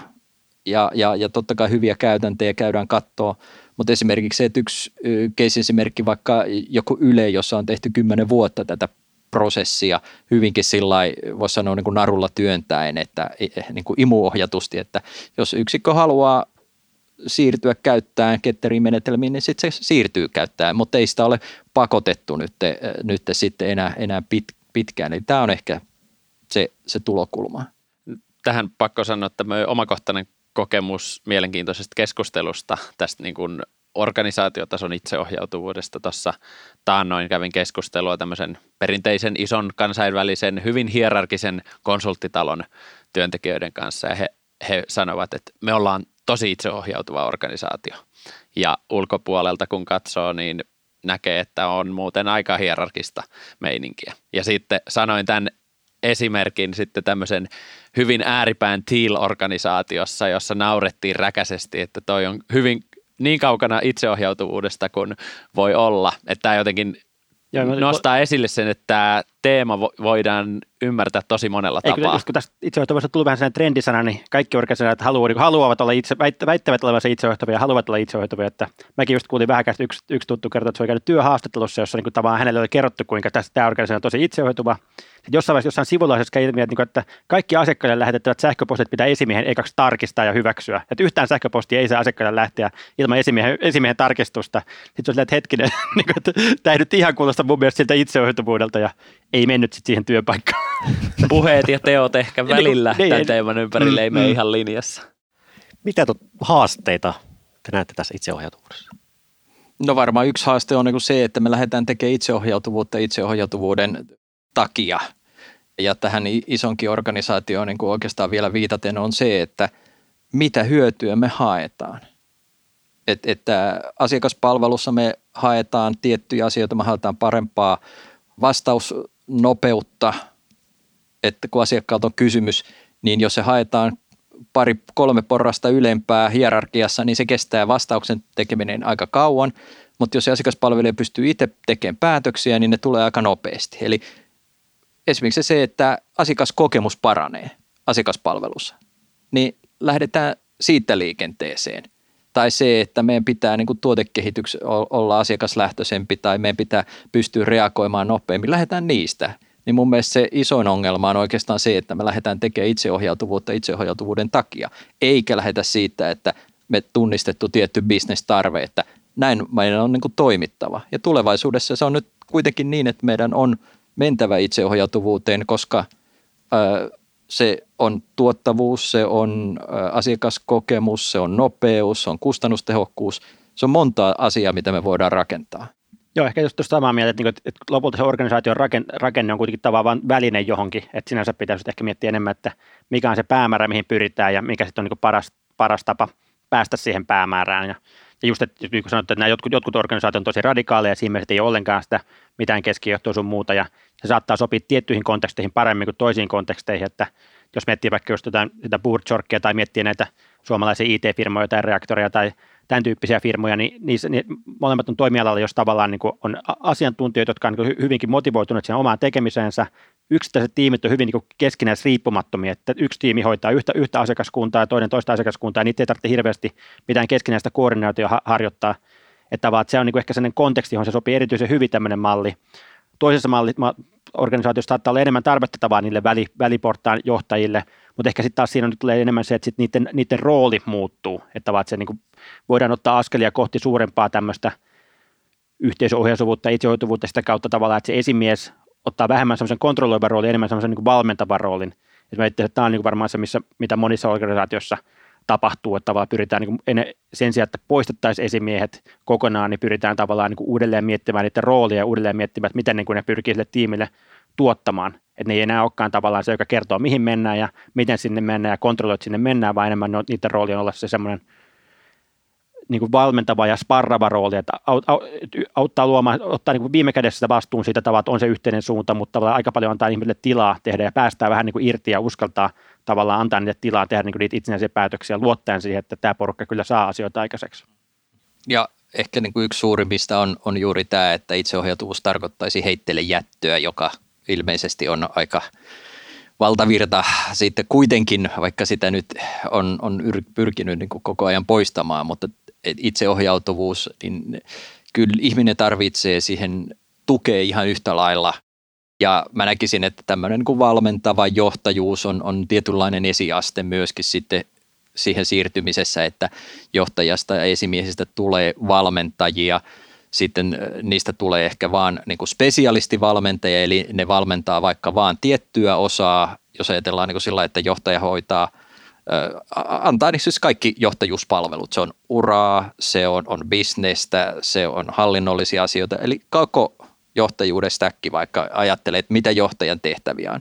ja, ja, ja totta kai hyviä käytäntöjä käydään kattoa, mutta esimerkiksi se, että yksi case-esimerkki vaikka joku Yle, jossa on tehty kymmenen vuotta tätä prosessia hyvinkin sillä voisi sanoa niin kuin narulla työntäen, että niin kuin imuohjatusti, että jos yksikö haluaa siirtyä käyttämään ketteriin menetelmiin, niin sitten se siirtyy käyttämään, mutta ei sitä ole pakotettu nyt, nyt sitten enää, enää pit, pitkään. Eli tämä on ehkä se, se tulokulma. Tähän pakko sanoa, että omakohtainen kokemus mielenkiintoisesta keskustelusta tästä niin kuin organisaatiotason itseohjautuvuudesta tuossa taannoin kävin keskustelua tämmöisen perinteisen ison kansainvälisen hyvin hierarkisen konsulttitalon työntekijöiden kanssa ja he, he sanovat, että me ollaan tosi itseohjautuva organisaatio. Ja ulkopuolelta kun katsoo, niin näkee, että on muuten aika hierarkista meininkiä. Ja sitten sanoin tämän esimerkin sitten tämmöisen hyvin ääripään Teal-organisaatiossa, jossa naurettiin räkäisesti, että toi on hyvin niin kaukana itseohjautuvuudesta kuin voi olla. Että tämä jotenkin nostaa esille sen, että teema voidaan ymmärtää tosi monella Eikö, tapaa. Kun tästä itseohjautuvuudesta tuli vähän sellainen trendisana, niin kaikki organisaatiot haluavat, niin haluavat olla itse, väittävät olevansa itseohjautuvia ja haluavat olla itseohjautuvia. Että mäkin just kuulin vähän yksi, yksi tuttu kertoo, että se oli käynyt työhaastattelussa, jossa niin kuin, tavallaan hänelle oli kerrottu, kuinka tästä, tämä organisaatio on tosi. Sitten jossain vaiheessa jossain sivulla olisi ilmi, että, että kaikki asiakkaille lähetettävät sähköpostit pitää esimiehen ekaksi tarkistaa ja hyväksyä. Että yhtään sähköpostia ei saa asiakkaille lähteä ilman esimiehen, esimiehen tarkistusta. Sitten on että hetkinen, niin kuin, että tämä ei nyt ihan kuulosta mun mielestä siltä itseohjautuvuudelta ja ei mennyt sitten siihen työpaikkaan. Puheet ja teot ehkä välillä niin, tämän teeman ympärille ei mene mm. ihan linjassa. Mitä tuot haasteita te näette tässä itseohjautuvuudessa? No varmaan yksi haaste on niin se, että me lähdetään tekemään itseohjautuvuutta itseohjautuvuuden takia. Ja tähän isonkin organisaatioon niin oikeastaan vielä viitaten on se, että mitä hyötyä me haetaan. Et, että asiakaspalvelussa me haetaan tiettyjä asioita, me haetaan parempaa vastausnopeutta, että kun asiakkaalta on kysymys, niin jos se haetaan pari, kolme porrasta ylempää hierarkiassa, niin se kestää vastauksen tekeminen aika kauan, mutta jos asiakaspalvelija pystyy itse tekemään päätöksiä, niin ne tulee aika nopeasti. Eli esimerkiksi se, että asiakaskokemus paranee asiakaspalvelussa, niin lähdetään siitä liikenteeseen. Tai se, että meidän pitää niin tuotekehityks olla asiakaslähtöisempi tai meidän pitää pystyä reagoimaan nopeammin. Lähdetään niistä niin mun mielestä se isoin ongelma on oikeastaan se, että me lähdetään tekemään itseohjautuvuutta itseohjautuvuuden takia, eikä lähdetä siitä, että me tunnistettu tietty bisnestarve, että näin meidän on niin toimittava. Ja tulevaisuudessa se on nyt kuitenkin niin, että meidän on mentävä itseohjautuvuuteen, koska ö, se on tuottavuus, se on asiakaskokemus, se on nopeus, se on kustannustehokkuus. Se on monta asiaa, mitä me voidaan rakentaa. Joo, ehkä just tuosta samaa mieltä, että, niinku, että lopulta se organisaation rakenne on kuitenkin tavallaan väline johonkin, että sinänsä pitäisi ehkä miettiä enemmän, että mikä on se päämäärä, mihin pyritään ja mikä sitten on niin paras, paras tapa päästä siihen päämäärään. Ja, ja just, että niin kuin sanottu, että nämä jotkut, jotkut organisaatiot on tosi radikaaleja ja siinä mielessä ei ole ollenkaan sitä mitään keskijohtoa sun muuta ja se saattaa sopia tiettyihin konteksteihin paremmin kuin toisiin konteksteihin, että jos miettii vaikka just jotain, sitä Burchorkia tai miettii näitä suomalaisia IT-firmoja tai reaktoreja tai tämän tyyppisiä firmoja, niin niissä, niin molemmat on toimialalla, jos tavallaan niin kuin on asiantuntijoita, jotka on niin hyvinkin motivoituneet siihen omaan tekemiseensä. Yksittäiset tiimit on hyvin niin keskinäis riippumattomia, että yksi tiimi hoitaa yhtä, yhtä asiakaskuntaa ja toinen toista asiakaskuntaa, ja niitä ei tarvitse hirveästi mitään keskinäistä koordinaatiota harjoittaa. Että vaan, että se on niin ehkä sellainen konteksti, johon se sopii erityisen hyvin tämmöinen malli. Toisessa malli, organisaatiossa saattaa olla enemmän tarvetta vaan niille väli, väliportaan johtajille, mutta ehkä sitten taas siinä nyt tulee enemmän se, että sit niiden, niiden rooli muuttuu, että vaan, se niin kuin voidaan ottaa askelia kohti suurempaa tämmöistä yhteisöohjautuvuutta, itseohjautuvuutta sitä kautta tavallaan, että se esimies ottaa vähemmän semmoisen kontrolloivan roolin, enemmän semmoisen niin valmentavan roolin. Et mä että tämä on niin varmaan se, missä, mitä monissa organisaatioissa tapahtuu, että tavallaan pyritään niin kuin, sen sijaan, että poistettaisiin esimiehet kokonaan, niin pyritään tavallaan niin kuin uudelleen miettimään niiden roolia ja uudelleen miettimään, että miten niin kuin ne pyrkii sille tiimille tuottamaan. Että ne ei enää olekaan tavallaan se, joka kertoo, mihin mennään ja miten sinne mennään ja kontrolloi, että sinne mennään, vaan enemmän niiden rooli on olla se semmoinen – niin kuin valmentava ja sparrava rooli, että auttaa luomaan, ottaa niin kuin viime kädessä sitä vastuun siitä tavalla, että on se yhteinen suunta, mutta tavallaan aika paljon antaa ihmisille tilaa tehdä ja päästää vähän niin kuin irti ja uskaltaa tavallaan antaa niille tilaa tehdä niin kuin niitä itsenäisiä päätöksiä luottaen siihen, että tämä porukka kyllä saa asioita aikaiseksi. Ja ehkä niin kuin yksi suurimmista on, on juuri tämä, että itseohjautuvuus tarkoittaisi heittele jättöä, joka ilmeisesti on aika valtavirta sitten kuitenkin, vaikka sitä nyt on, on pyrkinyt niin kuin koko ajan poistamaan, mutta itseohjautuvuus, niin kyllä ihminen tarvitsee siihen tukea ihan yhtä lailla. Ja mä näkisin, että tämmöinen niin kuin valmentava johtajuus on, on tietynlainen esiaste myöskin sitten siihen siirtymisessä, että johtajasta ja esimiehistä tulee valmentajia. Sitten niistä tulee ehkä vaan niin kuin spesialistivalmentajia, eli ne valmentaa vaikka vaan tiettyä osaa, jos ajatellaan niin kuin sillä, että johtaja hoitaa – antaa niin siis kaikki johtajuuspalvelut. Se on uraa, se on, on bisnestä, se on hallinnollisia asioita, eli koko johtajuuden stäkki, vaikka ajattelee, että mitä johtajan tehtäviä on.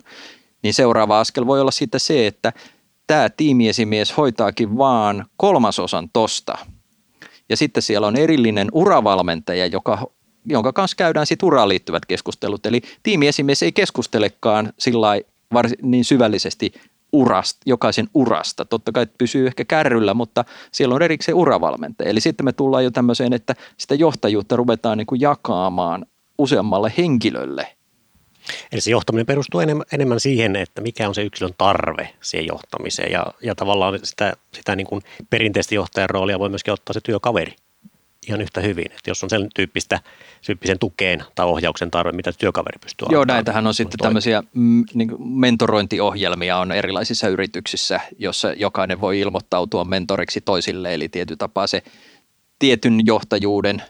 Niin seuraava askel voi olla sitten se, että tämä tiimiesimies hoitaakin vaan kolmasosan tosta. Ja sitten siellä on erillinen uravalmentaja, joka, jonka kanssa käydään sitten uraan liittyvät keskustelut. Eli tiimiesimies ei keskustelekaan sillä niin syvällisesti urasta, jokaisen urasta. Totta kai pysyy ehkä kärryllä, mutta siellä on erikseen uravalmentaja. Eli sitten me tullaan jo tämmöiseen, että sitä johtajuutta ruvetaan niin kuin jakaamaan useammalle henkilölle. Eli se johtaminen perustuu enemmän, siihen, että mikä on se yksilön tarve siihen johtamiseen ja, ja tavallaan sitä, sitä niin kuin perinteistä johtajan roolia voi myöskin ottaa se työkaveri ihan yhtä hyvin. Että jos on sen tyyppistä tyyppisen tukeen tai ohjauksen tarve, mitä työkaveri pystyy Joo, näitähän on sitten tämmöisiä mm, niin mentorointiohjelmia on erilaisissa yrityksissä, jossa jokainen voi ilmoittautua mentoriksi toisille, eli tietty tapaa se tietyn johtajuuden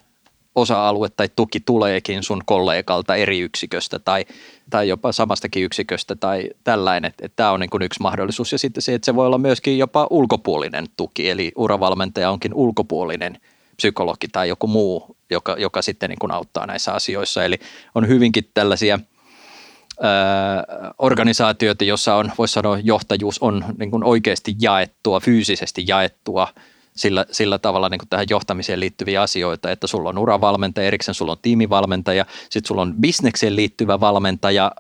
osa-alue tai tuki tuleekin sun kollegalta eri yksiköstä tai, tai jopa samastakin yksiköstä tai tällainen, tämä on niin kuin yksi mahdollisuus. Ja sitten se, että se voi olla myöskin jopa ulkopuolinen tuki, eli uravalmentaja onkin ulkopuolinen psykologi tai joku muu, joka, joka sitten niin kuin auttaa näissä asioissa. Eli on hyvinkin tällaisia – organisaatioita, jossa on, voisi sanoa, johtajuus on niin kuin oikeasti jaettua, fyysisesti jaettua sillä, sillä tavalla niin kuin tähän johtamiseen liittyviä asioita, että sulla on uravalmentaja, erikseen sulla on tiimivalmentaja, sitten sulla on bisnekseen liittyvä valmentaja,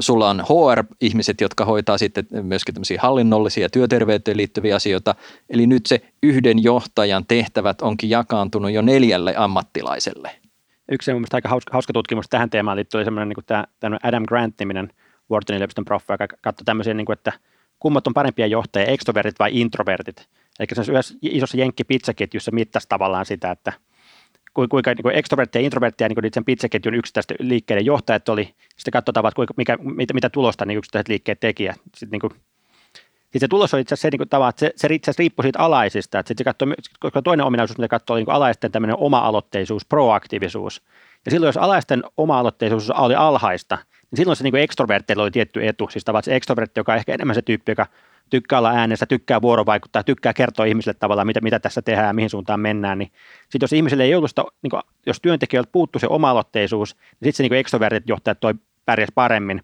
sulla on HR-ihmiset, jotka hoitaa sitten myöskin tämmöisiä hallinnollisia työterveyteen liittyviä asioita. Eli nyt se yhden johtajan tehtävät onkin jakaantunut jo neljälle ammattilaiselle yksi mun aika hauska, hauska tutkimus tähän teemaan liittyy semmoinen niin tämä, Adam Grant-niminen Whartonin yliopiston proffa, joka katsoi tämmöisiä, niin kuin, että kummat on parempia johtajia, extrovertit vai introvertit. Eli se yhdessä isossa jenkki-pizzaketjussa mittasi tavallaan sitä, että kuinka niin kuin ekstroverttia ja introverttia niin sen pizzaketjun yksittäisten liikkeiden johtajat oli. Sitten katsotaan, että kuinka, mikä, mitä, mitä tulosta niin yksittäiset liikkeet teki. Sitten niin kuin sitten se tulos oli itse asiassa se, niin kuin, että se, se itse asiassa riippui siitä alaisista. Että se katsoi, koska toinen ominaisuus, mitä katsoi, oli niin alaisten tämmöinen oma-aloitteisuus, proaktiivisuus. Ja silloin, jos alaisten oma-aloitteisuus oli alhaista, niin silloin se niin ekstrovertteilla oli tietty etu. Siis tavallaan se ekstrovertti, joka on ehkä enemmän se tyyppi, joka tykkää olla äänessä, tykkää vuorovaikuttaa, tykkää kertoa ihmisille tavallaan, mitä, mitä tässä tehdään ja mihin suuntaan mennään. Niin sitten jos ihmisille ei ollut sitä, niin kuin, jos työntekijöiltä puuttuu se oma-aloitteisuus, niin sitten se niin ekstrovertit johtajat toi pärjäs paremmin.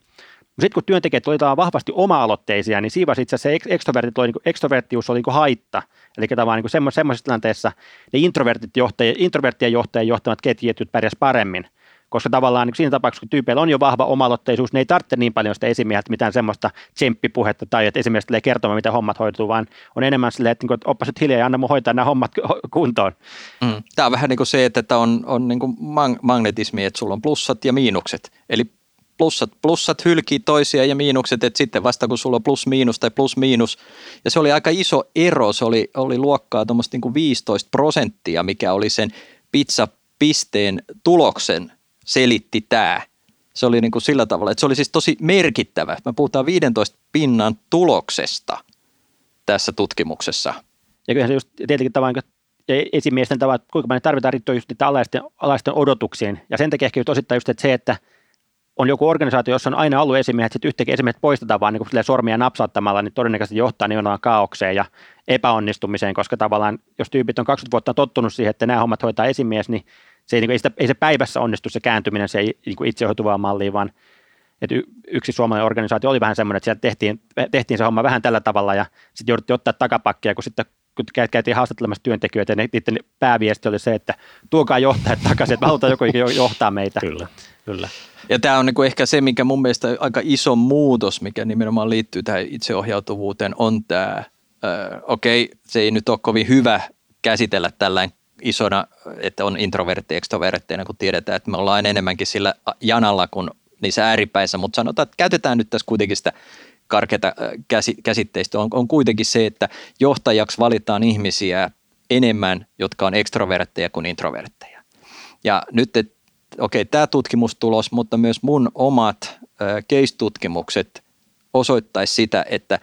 Sitten kun työntekijät olivat vahvasti oma-aloitteisia, niin siinä itse asiassa se ekstrovertit oli, niin ekstroverttius oli niin haitta. Eli tavallaan niin semmoisessa tilanteessa ne introvertit johtajia, introverttien johtajien johtamat ketjut pärjäs paremmin. Koska tavallaan niin siinä tapauksessa, kun tyypeillä on jo vahva oma-aloitteisuus, ne ei tarvitse niin paljon sitä esimieheltä mitään semmoista tsemppipuhetta tai että esimies tulee kertomaan, miten hommat hoituu, vaan on enemmän silleen, että, niin että oppa hiljaa ja anna mun hoitaa nämä hommat kuntoon. Mm. Tämä on vähän niin kuin se, että on, on niin kuin magnetismi, että sulla on plussat ja miinukset. Eli plussat, plussat hylkii toisia ja miinukset, että sitten vasta kun sulla on plus miinus tai plus miinus. Ja se oli aika iso ero, se oli, oli luokkaa tuommoista niin kuin 15 prosenttia, mikä oli sen pizza-pisteen tuloksen selitti tämä. Se oli niin kuin sillä tavalla, että se oli siis tosi merkittävä. Me puhutaan 15 pinnan tuloksesta tässä tutkimuksessa. Ja kyllähän se just tietenkin tavallaan esimiesten tavat, kuinka paljon tarvitaan riittää just niitä alaisten, alaisten odotuksiin. Ja sen takia ehkä just osittain just, että se, että on joku organisaatio, jossa on aina ollut esimiehet, sitten yhtäkkiä esimiehet poistetaan vaan niin sormia napsauttamalla, niin todennäköisesti johtaa nimenomaan kaaukseen ja epäonnistumiseen, koska tavallaan jos tyypit on 20 vuotta tottunut siihen, että nämä hommat hoitaa esimies, niin se ei, niin kuin, ei, sitä, ei se päivässä onnistu se kääntyminen se ei niin kuin itsehoituvaan malliin, vaan että yksi suomalainen organisaatio oli vähän semmoinen, että siellä tehtiin, tehtiin se homma vähän tällä tavalla ja sitten jouduttiin ottaa takapakkia, kun sitten kun käytiin haastattelemassa työntekijöitä, niin niiden pääviesti oli se, että tuokaa johtajat takaisin, että me halutaan joku johtaa meitä. Kyllä, kyllä. Ja tämä on niinku ehkä se, mikä mun mielestä aika iso muutos, mikä nimenomaan liittyy tähän itseohjautuvuuteen, on tämä, okei, okay, se ei nyt ole kovin hyvä käsitellä tällainen isona, että on introvertti ekstrovertteina, kun tiedetään, että me ollaan enemmänkin sillä janalla kuin niissä ääripäissä, mutta sanotaan, että käytetään nyt tässä kuitenkin sitä karkeata käsitteistä, on, on kuitenkin se, että johtajaksi valitaan ihmisiä enemmän, jotka on ekstrovertteja kuin introvertteja. Ja nyt, okei, okay, tämä tutkimustulos, mutta myös mun omat case-tutkimukset osoittaisi sitä, että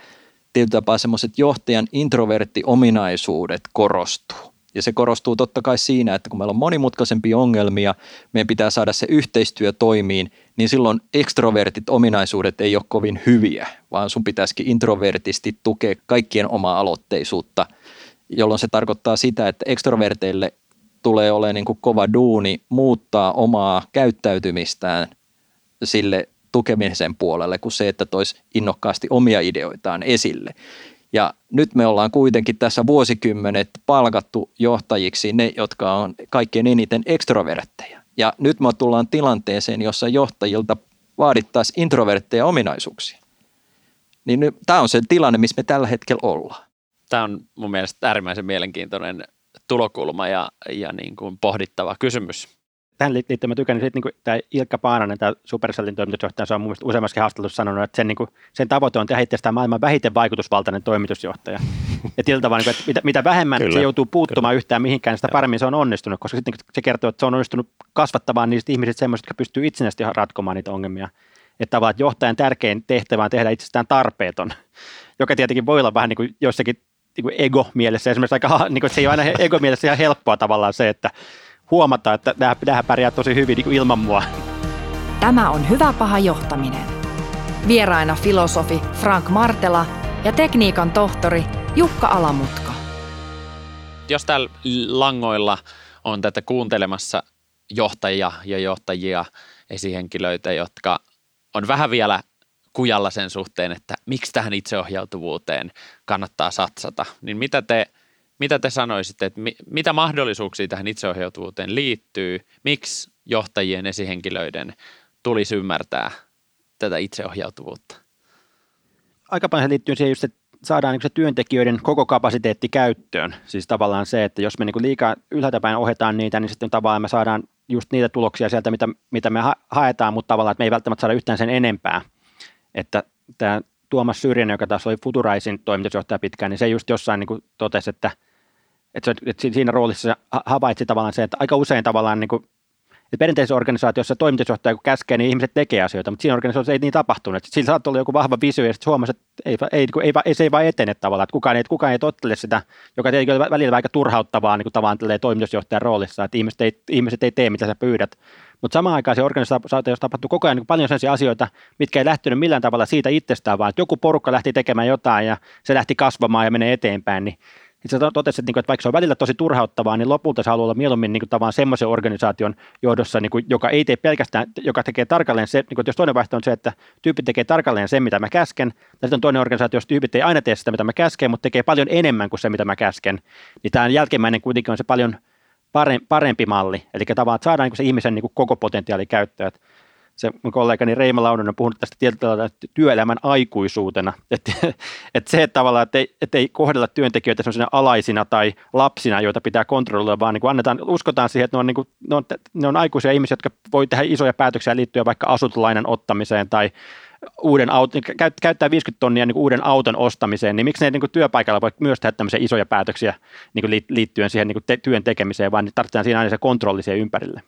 tietyllä tapaa semmoiset johtajan introvertti-ominaisuudet korostuu. Ja se korostuu totta kai siinä, että kun meillä on monimutkaisempia ongelmia, meidän pitää saada se yhteistyö toimiin, niin silloin ekstrovertit ominaisuudet ei ole kovin hyviä, vaan sun pitäisikin introvertisti tukea kaikkien omaa aloitteisuutta, jolloin se tarkoittaa sitä, että ekstroverteille tulee olemaan niin kuin kova duuni muuttaa omaa käyttäytymistään sille tukemisen puolelle kuin se, että toisi innokkaasti omia ideoitaan esille. Ja nyt me ollaan kuitenkin tässä vuosikymmenet palkattu johtajiksi ne, jotka on kaikkein eniten ekstrovertteja. Ja nyt me tullaan tilanteeseen, jossa johtajilta vaadittaisiin introvertteja ominaisuuksia. Niin tämä on se tilanne, missä me tällä hetkellä ollaan. Tämä on mun mielestä äärimmäisen mielenkiintoinen tulokulma ja, ja niin kuin pohdittava kysymys. Tähän liittyen mä siitä, niin kuin tämä Ilkka Paananen, tämä Supercellin toimitusjohtaja, se on mun mielestä useammaskin haastattelussa sanonut, että sen, niin kuin, sen tavoite on tehdä itsestään maailman vähiten vaikutusvaltainen toimitusjohtaja. Ja tietyllä tavalla, niin kuin, että mitä, mitä vähemmän kyllä, se joutuu puuttumaan kyllä. yhtään mihinkään, sitä paremmin se on onnistunut, koska sitten se kertoo, että se on onnistunut kasvattamaan niistä ihmisistä semmoiset, jotka pystyy itsenäisesti ratkomaan niitä ongelmia. Että tavallaan että johtajan tärkein tehtävä on tehdä itsestään tarpeeton, joka tietenkin voi olla vähän niin kuin jossakin niin ego-mielessä esimerkiksi aika, niin kuin, se ei ole aina ego-mielessä ihan helppoa tavallaan se, että huomata, että nämä, pärjää tosi hyvin niin ilman mua. Tämä on Hyvä paha johtaminen. Vieraina filosofi Frank Martela ja tekniikan tohtori Jukka Alamutka. Jos täällä langoilla on tätä kuuntelemassa johtajia ja johtajia, esihenkilöitä, jotka on vähän vielä kujalla sen suhteen, että miksi tähän itseohjautuvuuteen kannattaa satsata, niin mitä te, mitä te sanoisitte, että mi, mitä mahdollisuuksia tähän itseohjautuvuuteen liittyy, miksi johtajien esihenkilöiden tulisi ymmärtää tätä itseohjautuvuutta? Aika paljon se liittyy siihen että saadaan niin se työntekijöiden koko kapasiteetti käyttöön. Siis tavallaan se, että jos me niin liikaa ylhäältä päin ohjataan niitä, niin sitten tavallaan me saadaan just niitä tuloksia sieltä, mitä, mitä me haetaan, mutta tavallaan, että me ei välttämättä saada yhtään sen enempää. Että tämä Tuomas Syrjänen, joka taas oli Futuraisin toimitusjohtaja pitkään, niin se just jossain niin totesi, että, että, se, että siinä roolissa havaitsi tavallaan se, että aika usein tavallaan niin kuin että perinteisessä organisaatiossa toimitusjohtaja kun käskee, niin ihmiset tekee asioita, mutta siinä organisaatiossa ei niin tapahtunut. Että sillä saattaa olla joku vahva visio ja sitten huomasi, että ei, ei, ei, ei, se ei vaan etene tavallaan, että kukaan ei, kukaan ei tottele sitä, joka tietenkin on välillä aika turhauttavaa niin kuin toimitusjohtajan roolissa, että ihmiset ei, ihmiset ei tee, mitä sä pyydät. Mutta samaan aikaan se organisaatiossa tapahtuu koko ajan niin paljon sellaisia asioita, mitkä ei lähtenyt millään tavalla siitä itsestään, vaan että joku porukka lähti tekemään jotain ja se lähti kasvamaan ja menee eteenpäin, niin sä totesit, että, niin että vaikka se on välillä tosi turhauttavaa, niin lopulta se haluaa olla mieluummin niin kuin, semmoisen organisaation johdossa, niin kuin, joka ei tee pelkästään, joka tekee tarkalleen se, niin kuin, jos toinen vaihtoehto on se, että tyyppi tekee tarkalleen sen, mitä mä käsken, tai sitten on toinen organisaatio, jos tyypit ei aina tee sitä, mitä mä käsken, mutta tekee paljon enemmän kuin se, mitä mä käsken, niin tämä jälkimmäinen kuitenkin on se paljon parempi malli, eli tavallaan, että saadaan niin se ihmisen niin kuin, koko potentiaali käyttöön se mun kollegani Reima Launonen on puhunut tästä tietyllä työelämän aikuisuutena, että, että se että tavallaan, että ei, että ei kohdella työntekijöitä sellaisina alaisina tai lapsina, joita pitää kontrolloida, vaan niin kuin annetaan, uskotaan siihen, että ne on, niin kuin, ne, on, ne on aikuisia ihmisiä, jotka voi tehdä isoja päätöksiä liittyen vaikka asuntolainan ottamiseen tai uuden auton, käyttää 50 tonnia niin uuden auton ostamiseen, niin miksi ne niin kuin työpaikalla voi myös tehdä tämmöisiä isoja päätöksiä niin kuin liittyen siihen niin kuin te, työn tekemiseen, vaan tarvitaan siinä aina se kontrolli siihen ympärille.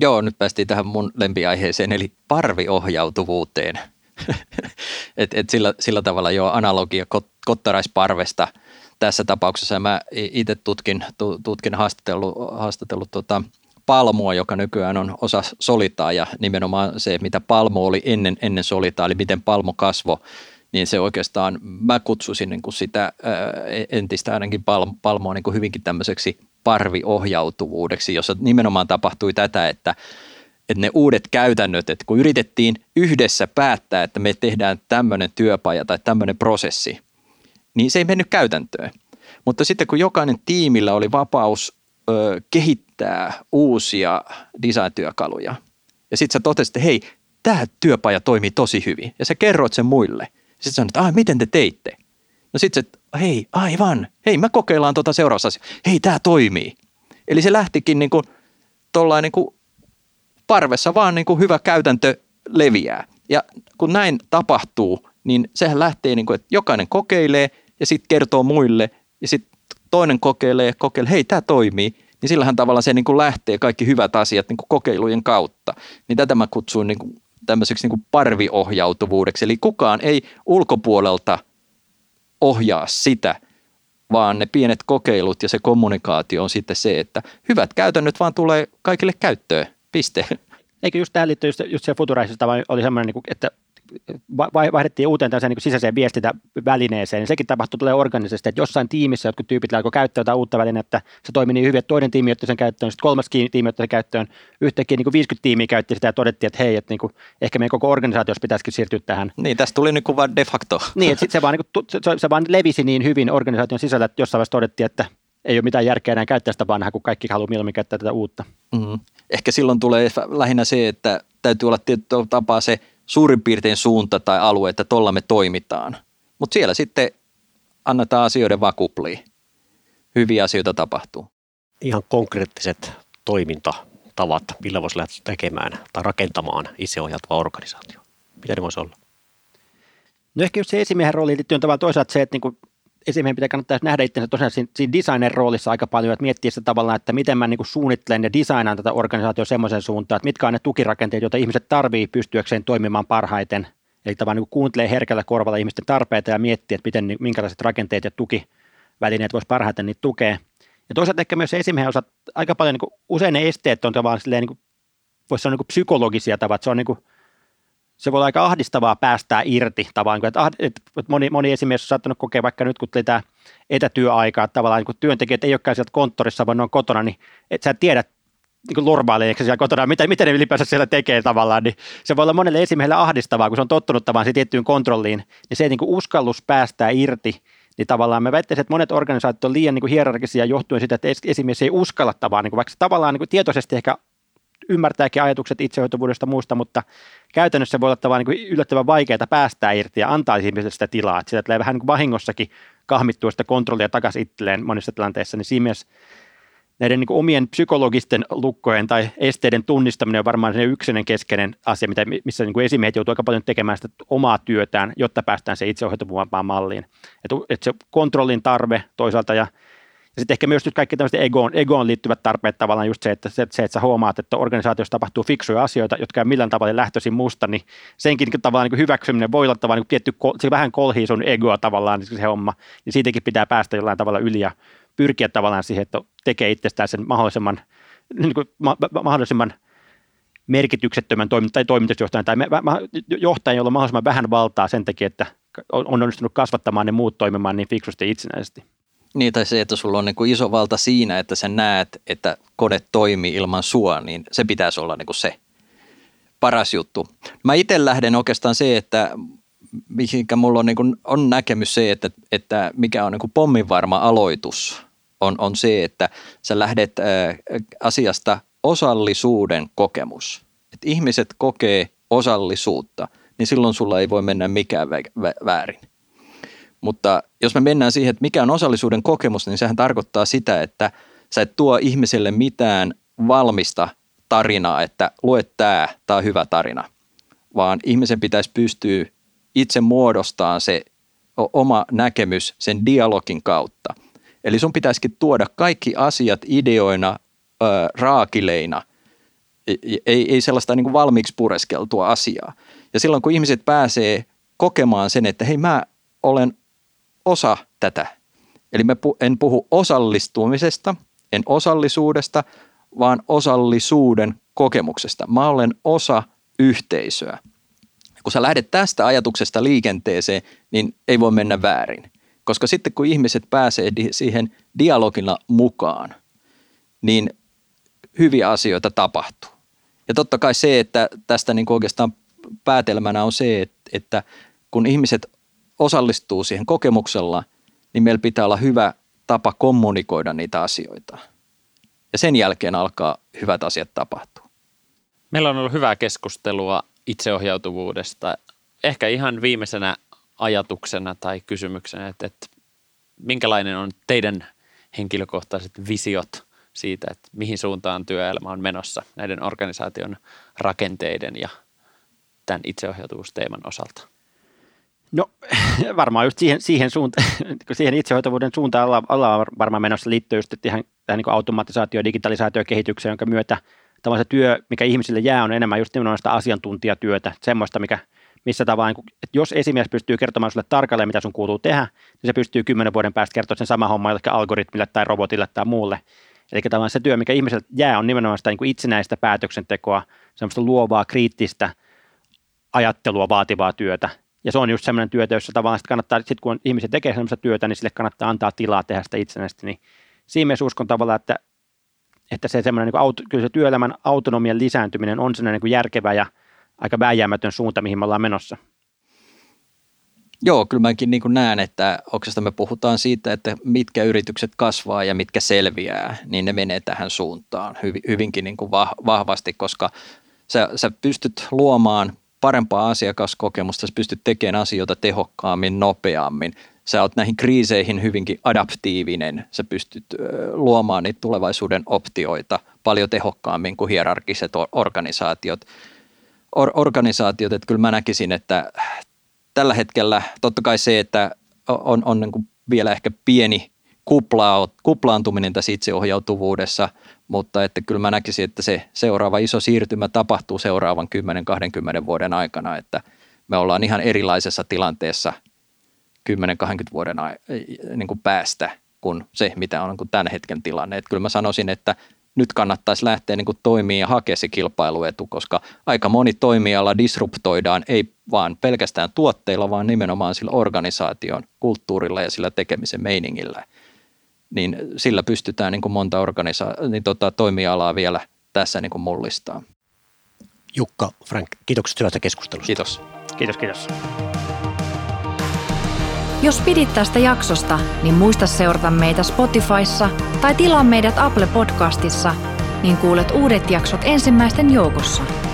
Joo, nyt päästiin tähän mun lempiaiheeseen, eli parviohjautuvuuteen. et, et sillä, sillä tavalla jo analogia kot, kottaraisparvesta tässä tapauksessa. Mä itse tutkin, tutkin haastatellut, haastatellut tota, palmua, joka nykyään on osa solitaa ja nimenomaan se, mitä palmo oli ennen, ennen solitaa, eli miten palmo kasvo, niin se oikeastaan, mä kutsusin niin kuin sitä ää, entistä ainakin palmoa niin kuin hyvinkin tämmöiseksi parviohjautuvuudeksi, jossa nimenomaan tapahtui tätä, että, että ne uudet käytännöt, että kun yritettiin yhdessä päättää, että me tehdään tämmöinen työpaja tai tämmöinen prosessi, niin se ei mennyt käytäntöön. Mutta sitten kun jokainen tiimillä oli vapaus ö, kehittää uusia design-työkaluja, ja sitten sä totesit, että hei, tämä työpaja toimii tosi hyvin, ja sä kerroit sen muille. Sitten sanoit, että miten te teitte? No sitten se, hei, aivan, hei, mä kokeillaan tuota seuraavassa asiassa. Hei, tämä toimii. Eli se lähtikin niin kuin, tollain niin parvessa vaan niin kuin hyvä käytäntö leviää. Ja kun näin tapahtuu, niin sehän lähtee niin kuin, että jokainen kokeilee ja sitten kertoo muille ja sitten toinen kokeilee ja kokeilee, hei, tämä toimii. Niin sillähän tavalla se niin kuin lähtee kaikki hyvät asiat niin kuin kokeilujen kautta. Niin tätä mä kutsuin niin kuin tämmöiseksi niin kuin parviohjautuvuudeksi. Eli kukaan ei ulkopuolelta – ohjaa sitä, vaan ne pienet kokeilut ja se kommunikaatio on sitten se, että hyvät käytännöt vaan tulee kaikille käyttöön, piste. Eikö just tähän liittyy just, just se Futuraisesta, oli semmoinen, niin että vaihdettiin uuteen tällaiseen niin sisäiseen viestintävälineeseen, niin sekin tapahtui tulee organisesti, että jossain tiimissä jotkut tyypit alkoi käyttää jotain uutta välinettä, se toimi niin hyvin, että toinen tiimi otti sen käyttöön, sitten kolmas tiimi otti sen käyttöön, yhtäkkiä niin kuin 50 tiimiä käytti sitä ja todettiin, että hei, että niin kuin, ehkä meidän koko organisaatiossa pitäisikin siirtyä tähän. Niin, tästä tuli niin kuin vaan de facto. Niin, että se, vaan, niin kuin, se, se vaan levisi niin hyvin organisaation sisällä, että jossain vaiheessa todettiin, että ei ole mitään järkeä enää käyttää sitä vanhaa, kun kaikki haluaa mieluummin käyttää tätä uutta. Mm-hmm. Ehkä silloin tulee lähinnä se, että täytyy olla tietyllä tapaa se – suurin piirtein suunta tai alue, että tuolla me toimitaan. Mutta siellä sitten annetaan asioiden vakupliin. Hyviä asioita tapahtuu. Ihan konkreettiset toimintatavat, millä voisi lähteä tekemään tai rakentamaan itseohjautuva organisaatio. Mitä ne voisi olla? No ehkä just se esimiehen rooli liittyy tavallaan toisaalta se, että niin esimiehen pitää kannattaa nähdä itsensä tosiaan siinä, siinä designer roolissa aika paljon, että miettiä sitä tavallaan, että miten mä niin kuin suunnittelen ja designaan tätä organisaatiota semmoisen suuntaan, että mitkä on ne tukirakenteet, joita ihmiset tarvii pystyäkseen toimimaan parhaiten. Eli tavallaan niin kuuntelee herkällä korvalla ihmisten tarpeita ja miettiä, että miten, minkälaiset rakenteet ja tukivälineet voisi parhaiten niitä tukea. Ja toisaalta ehkä myös esimiehen osat aika paljon, niin kuin, usein ne esteet on tavallaan silleen, niin kuin, voisi sanoa niin kuin psykologisia tavat, se on niin kuin, se voi olla aika ahdistavaa päästää irti tavallaan, että, että moni, moni esimies on saattanut kokea vaikka nyt, kun tuli tämä etätyöaika, että tavallaan niin kun työntekijät ei olekaan sieltä konttorissa, vaan ne on kotona, niin että sä et tiedä, niin lormaileeko siellä kotona, mitä, mitä ne ylipäänsä siellä tekee tavallaan, niin se voi olla monelle esimiehelle ahdistavaa, kun se on tottunut tavallaan siihen tiettyyn kontrolliin, niin se niin kuin uskallus päästää irti, niin tavallaan me väittäisin, että monet organisaatiot on liian niin kuin hierarkisia johtuen siitä, että esimies ei uskalla tavallaan, niin kuin, vaikka tavallaan niin kuin tietoisesti ehkä ymmärtääkin ajatukset itsehoitovuudesta muusta, mutta käytännössä voi olla niin yllättävän vaikeaa päästää irti ja antaa ihmiselle sitä tilaa, että sieltä tulee vähän niin vahingossakin kahmittua sitä kontrollia takaisin itselleen monissa tilanteissa, niin siinä mielessä näiden niin omien psykologisten lukkojen tai esteiden tunnistaminen on varmaan se yksinen keskeinen asia, mitä, missä niin esimiehet joutuu aika paljon tekemään sitä omaa työtään, jotta päästään se itseohjautuvampaan malliin. Että, että se kontrollin tarve toisaalta ja ja sitten ehkä myös kaikki tämmöiset egoon, egoon liittyvät tarpeet tavallaan just se, että se, se, että sä huomaat, että organisaatiossa tapahtuu fiksuja asioita, jotka ei millään tavalla lähtöisin musta, niin senkin niin tavallaan niin hyväksyminen voi olla tavallaan niin tietty, se vähän kolhii sun egoa tavallaan niin se homma, niin siitäkin pitää päästä jollain tavalla yli ja pyrkiä tavallaan siihen, että tekee itsestään sen mahdollisimman, niin kuin, ma- mahdollisimman merkityksettömän toimint- tai toimitusjohtajan tai johtajan, jolla on mahdollisimman vähän valtaa sen takia, että on onnistunut kasvattamaan ne muut toimimaan niin fiksusti itsenäisesti. Niin, tai se, että sulla on niin kuin iso valta siinä, että sä näet, että kone toimii ilman sua, niin se pitäisi olla niin kuin se paras juttu. Mä itse lähden oikeastaan se, että mihinkä mulla on, niin kuin, on näkemys se, että, että mikä on niin kuin pomminvarma aloitus, on, on se, että sä lähdet ää, asiasta osallisuuden kokemus. Että ihmiset kokee osallisuutta, niin silloin sulla ei voi mennä mikään vä- vä- väärin. Mutta jos me mennään siihen, että mikä on osallisuuden kokemus, niin sehän tarkoittaa sitä, että sä et tuo ihmiselle mitään valmista tarinaa, että lue tämä, tämä on hyvä tarina, vaan ihmisen pitäisi pystyä itse muodostamaan se oma näkemys sen dialogin kautta. Eli sun pitäisikin tuoda kaikki asiat ideoina, ö, raakileina, ei, ei sellaista niin kuin valmiiksi pureskeltua asiaa. Ja silloin kun ihmiset pääsee kokemaan sen, että hei mä olen osa tätä. Eli mä en puhu osallistumisesta, en osallisuudesta, vaan osallisuuden kokemuksesta. Mä olen osa yhteisöä. Kun sä lähdet tästä ajatuksesta liikenteeseen, niin ei voi mennä väärin. Koska sitten kun ihmiset pääsee siihen dialogilla mukaan, niin hyviä asioita tapahtuu. Ja totta kai se, että tästä niin oikeastaan päätelmänä on se, että kun ihmiset osallistuu siihen kokemuksella, niin meillä pitää olla hyvä tapa kommunikoida niitä asioita. Ja sen jälkeen alkaa hyvät asiat tapahtua. Meillä on ollut hyvää keskustelua itseohjautuvuudesta. Ehkä ihan viimeisenä ajatuksena tai kysymyksenä, että, että minkälainen on teidän henkilökohtaiset visiot siitä, että mihin suuntaan työelämä on menossa näiden organisaation rakenteiden ja tämän itseohjautuvuusteeman osalta? No varmaan just siihen, siihen, suuntaan, siihen itsehoitavuuden suuntaan ollaan, ollaan varmaan menossa liittyy just ihan tähän niin automatisaatio- ja digitalisaatiokehitykseen, jonka myötä tavallaan se työ, mikä ihmisille jää, on enemmän just nimenomaan sitä asiantuntijatyötä, semmoista, mikä, missä tavallaan, että jos esimies pystyy kertomaan sinulle tarkalleen, mitä sun kuuluu tehdä, niin se pystyy kymmenen vuoden päästä kertoa sen sama homma jollekin algoritmille tai robotille tai muulle. Eli tavallaan se työ, mikä ihmiselle jää, on nimenomaan sitä niin kuin itsenäistä päätöksentekoa, semmoista luovaa, kriittistä ajattelua vaativaa työtä, ja se on just semmoinen työtä, jossa tavallaan sit kannattaa, sit kun ihmiset tekee semmoista työtä, niin sille kannattaa antaa tilaa tehdä sitä itsenäisesti. Niin siinä mielessä uskon tavallaan, että, että se semmoinen niin auto, kyllä se työelämän autonomian lisääntyminen on sellainen niin järkevä ja aika vääjäämätön suunta, mihin me ollaan menossa. Joo, kyllä mäkin niin kuin näen, että oikeastaan me puhutaan siitä, että mitkä yritykset kasvaa ja mitkä selviää, niin ne menee tähän suuntaan hyvinkin niin kuin vahvasti, koska sä, sä pystyt luomaan parempaa asiakaskokemusta, sä pystyt tekemään asioita tehokkaammin, nopeammin. Sä oot näihin kriiseihin hyvinkin adaptiivinen, sä pystyt luomaan niitä tulevaisuuden optioita paljon tehokkaammin kuin hierarkiset organisaatiot. Or- organisaatiot, että kyllä mä näkisin, että tällä hetkellä totta kai se, että on, on niin kuin vielä ehkä pieni kuplaa, kuplaantuminen tässä itseohjautuvuudessa, mutta että kyllä mä näkisin, että se seuraava iso siirtymä tapahtuu seuraavan 10-20 vuoden aikana, että me ollaan ihan erilaisessa tilanteessa 10-20 vuoden niin kuin päästä kuin se, mitä on niin kuin tämän hetken tilanne. Et kyllä mä sanoisin, että nyt kannattaisi lähteä niin toimia ja hakea se kilpailuetu, koska aika moni toimiala disruptoidaan ei vaan pelkästään tuotteilla, vaan nimenomaan sillä organisaation kulttuurilla ja sillä tekemisen meiningillä. Niin sillä pystytään niin kuin monta organisa- niin tota, toimialaa vielä tässä niin kuin mullistaa. Jukka, Frank, kiitokset hyvästä keskustelusta. Kiitos. Kiitos, kiitos. Jos pidit tästä jaksosta, niin muista seurata meitä Spotifyssa tai tilaa meidät Apple Podcastissa, niin kuulet uudet jaksot ensimmäisten joukossa –